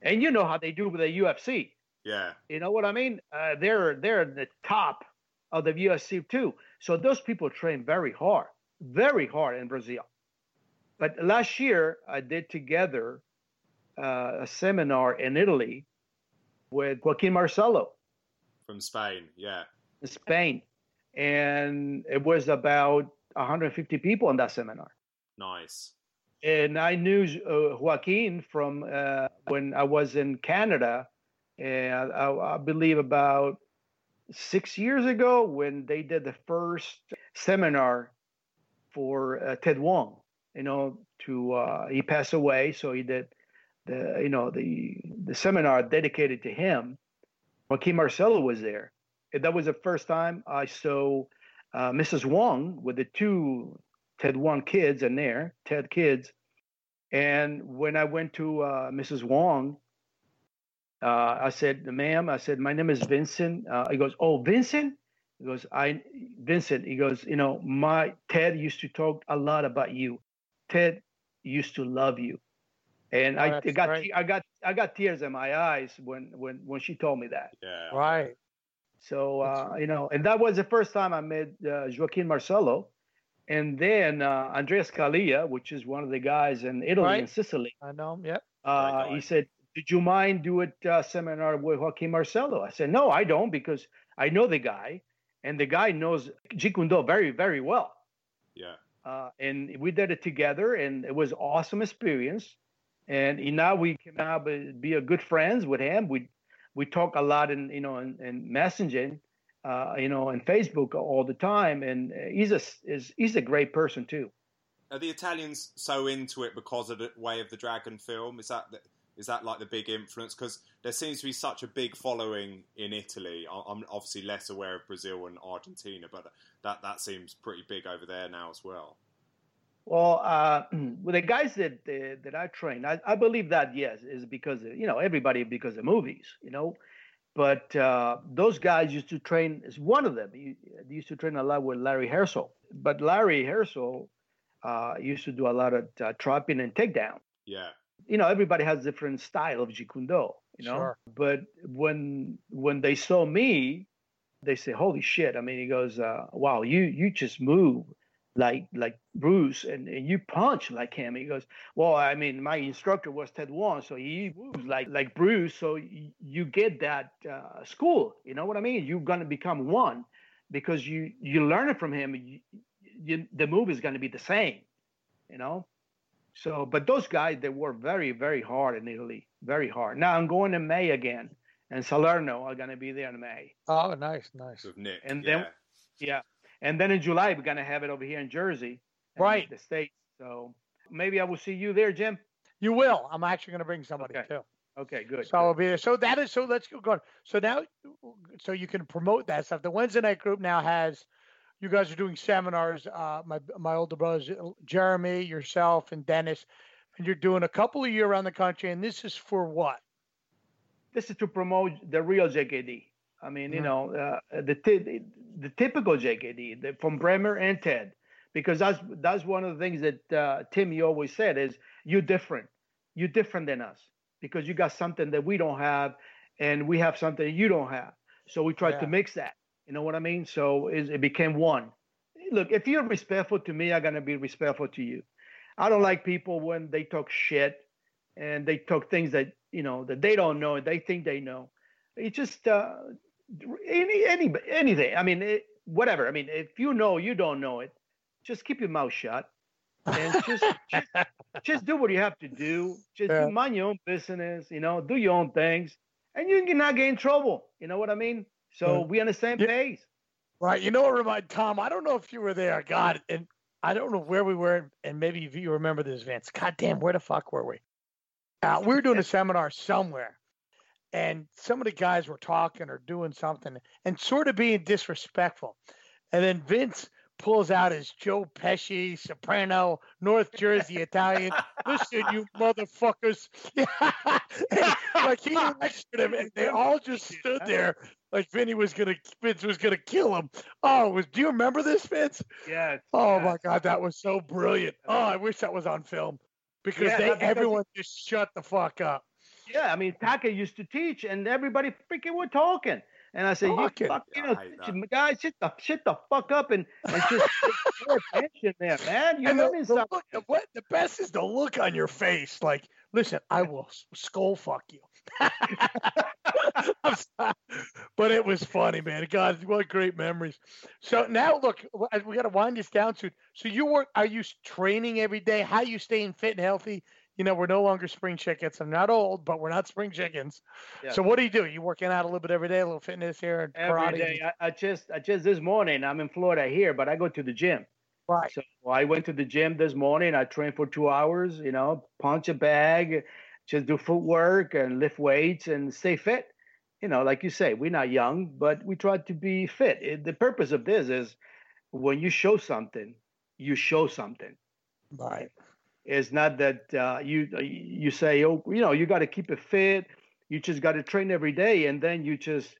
and you know how they do with the UFC.
Yeah,
You know what I mean? Uh, they're they're the top of the UFC too. So those people train very hard, very hard in Brazil. But last year I did together uh, a seminar in Italy with Joaquin Marcelo
from Spain. Yeah,
in Spain, and it was about 150 people in that seminar.
nice.
and I knew uh, Joaquin from uh, when I was in Canada, and I, I believe about six years ago when they did the first seminar for uh, Ted Wong. You know, to uh, he passed away, so he did the you know the the seminar dedicated to him. Joaquin Marcelo was there. And that was the first time I saw uh, Mrs. Wong with the two Ted Wong kids in there, Ted kids. And when I went to uh, Mrs. Wong, uh, I said, "Ma'am," I said, "My name is Vincent." Uh, he goes, "Oh, Vincent." He goes, "I, Vincent." He goes, "You know, my Ted used to talk a lot about you. Ted used to love you." And
Oh,
I, I got,
great.
I got, I got tears in my eyes when, when, when she told me that.
Yeah,
Right.
So uh, you know, and that was the first time I met uh, Joaquin Marcelo, and then uh, Andreas Scalia, which is one of the guys in Italy
Right.
and Sicily.
I know. Yep.
Uh, he said, "Did you mind do it uh, seminar with Joaquin Marcelo?" I said, "No, I don't because I know the guy, and the guy knows Kune very, very well."
yeah,
uh, and we did it together, and it was awesome experience. And now we can now be, be a good friends with him. We we talk a lot in you know in, in messaging, uh, you know, in Facebook all the time, and he's a is he's a great person too.
Are the Italians so into it because of the Way of the Dragon film? Is that is that like the big influence? Because there seems to be such a big following in Italy. I'm obviously less aware of Brazil and Argentina, but that that seems pretty big over there now as well.
Well, uh, with the guys that uh, that I train, I, I, believe that yes is because of, you know everybody because of movies, you know. But uh, those guys used to train. Is one of them. He, he, used to train a lot with Larry Hartsell. But Larry Hartsell uh, used to do a lot of uh, trapping and takedown.
Yeah.
You know, everybody has different style of Jeet Kune Do. You know,
sure.
but when when they saw me, they say, "Holy shit!" I mean, he goes, uh, "Wow, you you just move." Like like Bruce and, and you punch like him. He goes, well, I mean, my instructor was Ted Wong, so he moves like like Bruce. So y- you get that uh, school. You know what I mean? You're gonna become one because you you learn it from him. You, you, the move is gonna be the same. You know. So, but those guys they work very very hard in Italy, very hard. Now I'm going to May again, and Salerno are gonna be there in May.
Oh, nice, nice.
With Nick,
and
yeah.
then yeah, and then in July, we're going to have it over here in Jersey,
right?
The States. So maybe I will see you there, Jim.
You will. I'm actually going to bring somebody
okay.
too.
Okay, good.
So
good.
I'll be there. So that is so. Let's go. On. So now, so you can promote that stuff. The Wednesday night group now has. You guys are doing seminars. Uh, my my older brothers, Jeremy, yourself, and Dennis, and you're doing a couple of year around the country. And this is for what?
This is to promote the real JKD. I mean, mm-hmm. you know, uh, the, t- the typical JKD the, from Bremer and Ted, because that's that's one of the things that uh, Tim you always said is you're different, you're different than us because you got something that we don't have, and we have something you don't have. So we tried yeah. to mix that. You know what I mean? So it became one. Look, if you're respectful to me, I'm gonna be respectful to you. I don't like people when they talk shit and they talk things that you know that they don't know and they think they know. It's just uh, any any anything. I mean, it, whatever. I mean, if you know you don't know it, just keep your mouth shut and just just, just, do what you have to do. Just yeah. do mind your own business. You know, do your own things, and you can not get in trouble. You know what I mean? So we on the same yeah. page.
Right. You know what remind Tom? I don't know if you were there. God, and I don't know where we were, and maybe if you remember this, Vance. God damn, where the fuck were we? Uh, we were doing a seminar somewhere, and some of the guys were talking or doing something and sort of being disrespectful. And then Vince pulls out his Joe Pesci, soprano, North Jersey Italian. Listen, you motherfuckers. like he lectured him, and they all just stood there like Vinny was gonna Vince was gonna kill him. Oh, was do you remember this, Vince?
Yeah.
Oh yeah. my god, that was so brilliant. Oh, I wish that was on film. Because yeah, they everyone just shut the fuck up.
Yeah, I mean, Tackett used to teach, and everybody freaking were talking. And I said, you fuck, you know, guys, shut the shit the fuck up and, and just pay attention there, man. You're
learning the. Look, what the best is the look on your face. Like, listen, I will skull fuck you. but it was funny, man. God, what great memories. So now, look, we got to wind this down. So, so you work? Are you training every day? How are you staying fit and healthy? You know, we're no longer spring chickens. I'm not old, but we're not spring chickens. Yeah. So what do you do? You working out a little bit every day, a little fitness here, and
every
karate?
day. I, I, just, I just this morning. I'm in Florida here, but I go to the gym.
Right.
So I went to the gym this morning. I trained for two hours. You know, punch a bag, just do footwork and lift weights and stay fit. You know, like you say, we're not young, but we try to be fit. It, the purpose of this is when you show something, you show something.
Right.
It's not that uh, you you say, oh, you know, you got to keep it fit. You just got to train every day, and then you just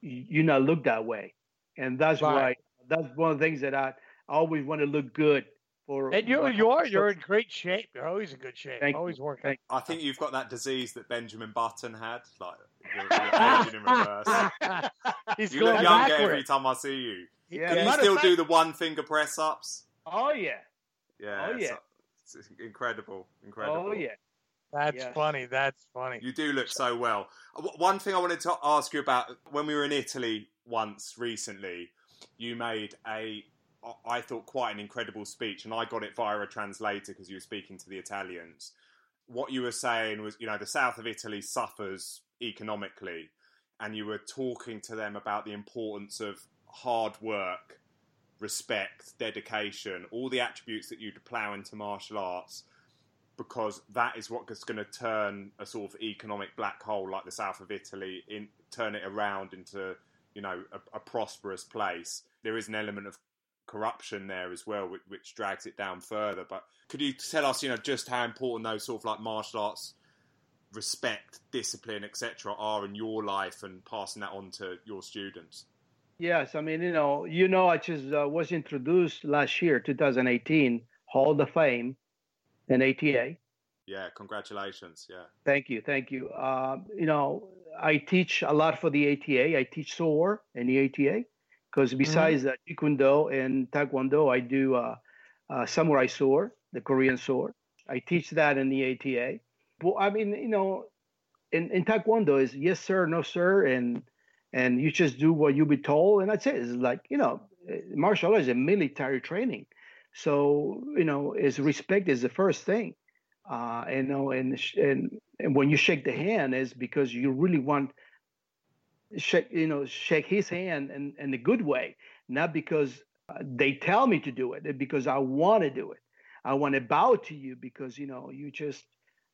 you not look that way. And that's right. why that's one of the things that I, always want to look good for.
And you you are you're in great shape. You're always in good shape.
Thank
always
you.
working.
Thank
I think you've got that disease that Benjamin Button had, like you're, you're aging in reverse.
He's
you look younger
backward.
every time I see you.
Yeah,
Can you still
of
do the one finger press ups?
Oh yeah.
Yeah.
Oh, yeah.
it's- it's incredible, incredible.
Oh yeah.
That's
Yes.
funny. That's funny.
You do look so well. Uh, One thing I wanted to ask you about when we were in Italy once recently, you made a, I thought, quite an incredible speech, and I got it via a translator because you were speaking to the Italians. What you were saying was, you know, the south of Italy suffers economically, and you were talking to them about the importance of hard work, respect, dedication, all the attributes that you'd plow into martial arts, because that is what is going to turn a sort of economic black hole like the south of Italy in turn it around into you know a, a prosperous place. There is an element of corruption there as well, which, which, drags it down further. But could you tell us, you know, just how important those sort of like martial arts respect, discipline, etc., are in your life and passing that on to your students?
Yes, I mean, you know, you know, I just uh, was introduced last year, 2018, Hall of Fame in ATA.
Yeah, congratulations. Yeah.
Thank you, thank you. Uh, you know, I teach a lot for the ATA. I teach SOAR in the ATA because mm-hmm. besides mm hmm uh, and Taekwondo, I do uh, uh, Samurai Sword, the Korean sword. I teach that in the ATA. Well, I mean, you know, in, in Taekwondo is yes sir, no sir, and and you just do what you be told, and that's it. It's like you know, martial arts is a military training, so you know, is respect is the first thing. Uh, you know, and, and and when you shake the hand is because you really want shake you know shake his hand in, in a good way, not because uh, they tell me to do it, because I want to do it. I want to bow to you because you know you just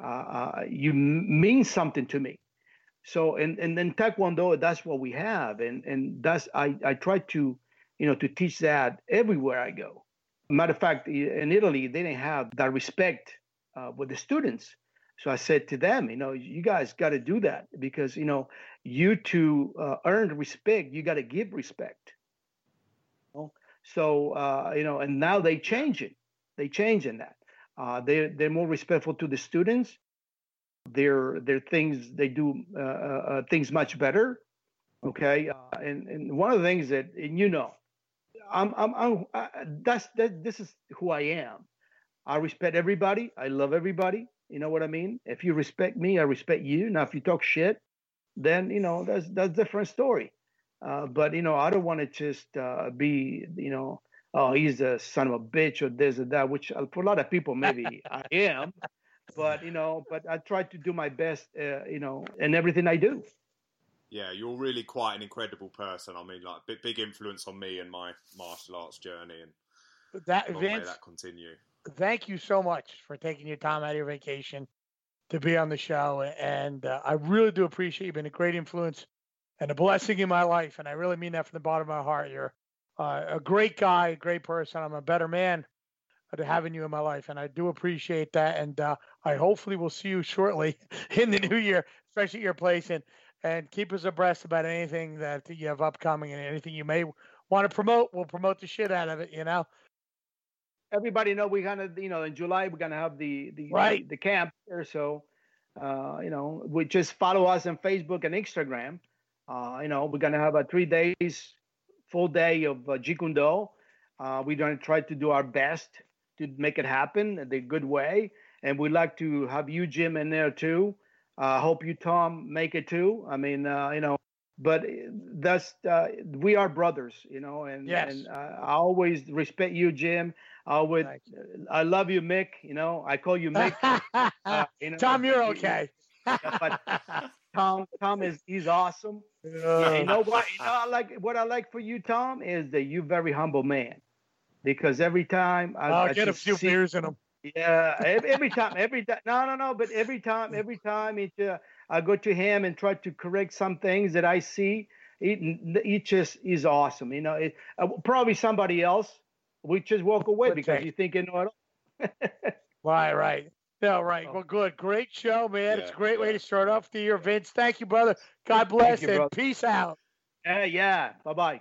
uh, uh, you mean something to me. So and and then Taekwondo, that's what we have, and and that's I I try to you know to teach that everywhere I go. Matter of fact, in Italy they didn't have that respect uh, with the students. So I said to them, you know, you guys got to do that because you know you to uh, earn respect, you got to give respect. So uh, you know, and now they change it. They change in that. Uh, they they're more respectful to the students. Their their things they do uh, uh, uh, things much better. Okay, and and one of the things that and you know, I'm I'm, I'm I, that's that this is who I am. I respect everybody. I love everybody. You know what I mean? If you respect me, I respect you. Now, if you talk shit, then you know that's that's a different story. Uh, but you know, I don't want to just uh, be you know, oh, he's a son of a bitch or this or that. Which uh, for a lot of people maybe I am. But you know, but I try to do my best. Uh, you know, in everything I do.
Yeah, you're really quite an incredible person. I mean, like big, big influence on me and my martial arts journey, and
that Vince,
that continue
thank you so much for taking your time out of your vacation to be on the show. And uh, I really do appreciate you've been a great influence and a blessing in my life. And I really mean that from the bottom of my heart. You're uh, a great guy, a great person. I'm a better man to having you in my life. And I do appreciate that. And uh, I hopefully will see you shortly in the new year, especially at your place. And, and keep us abreast about anything that you have upcoming and anything you may want to promote. We'll promote the shit out of it, you know
everybody know we're gonna you know in July we're gonna have the the
right.
the, the camp here. So uh, you know, we just follow us on Facebook and Instagram. Uh, you know, we're gonna have a three days full day of uh, Jeet Uh, we're gonna try to do our best to make it happen the good way, and we'd like to have you, Jim, in there too. I uh, hope you, Tom, make it too. I mean, uh, you know, but that's uh, we are brothers, you know, and
yes.
and uh, I always respect you, Jim. I would, I love you, Mick. You know, I call you Mick.
uh, you know, Tom, you're okay.
but Tom, Tom is he's awesome. Uh, you know what? You know, I like what I like for you, Tom, is that you're very humble man. Because every time I,
I'll
I
get a few
see,
beers in him.
Yeah, every, every time, every time. No, no, no. But every time, every time it, uh, I go to him and try to correct some things that I see. It, it just is awesome. You know, it, uh, probably somebody else would just walk away because you think you know it
all. right, right. Yeah, right. Oh. Well, good. Great show, man. Yeah, it's a great yeah. way to start off the year, Vince. Thank you, brother. God bless you, and brother. peace out.
Yeah, yeah. Bye bye.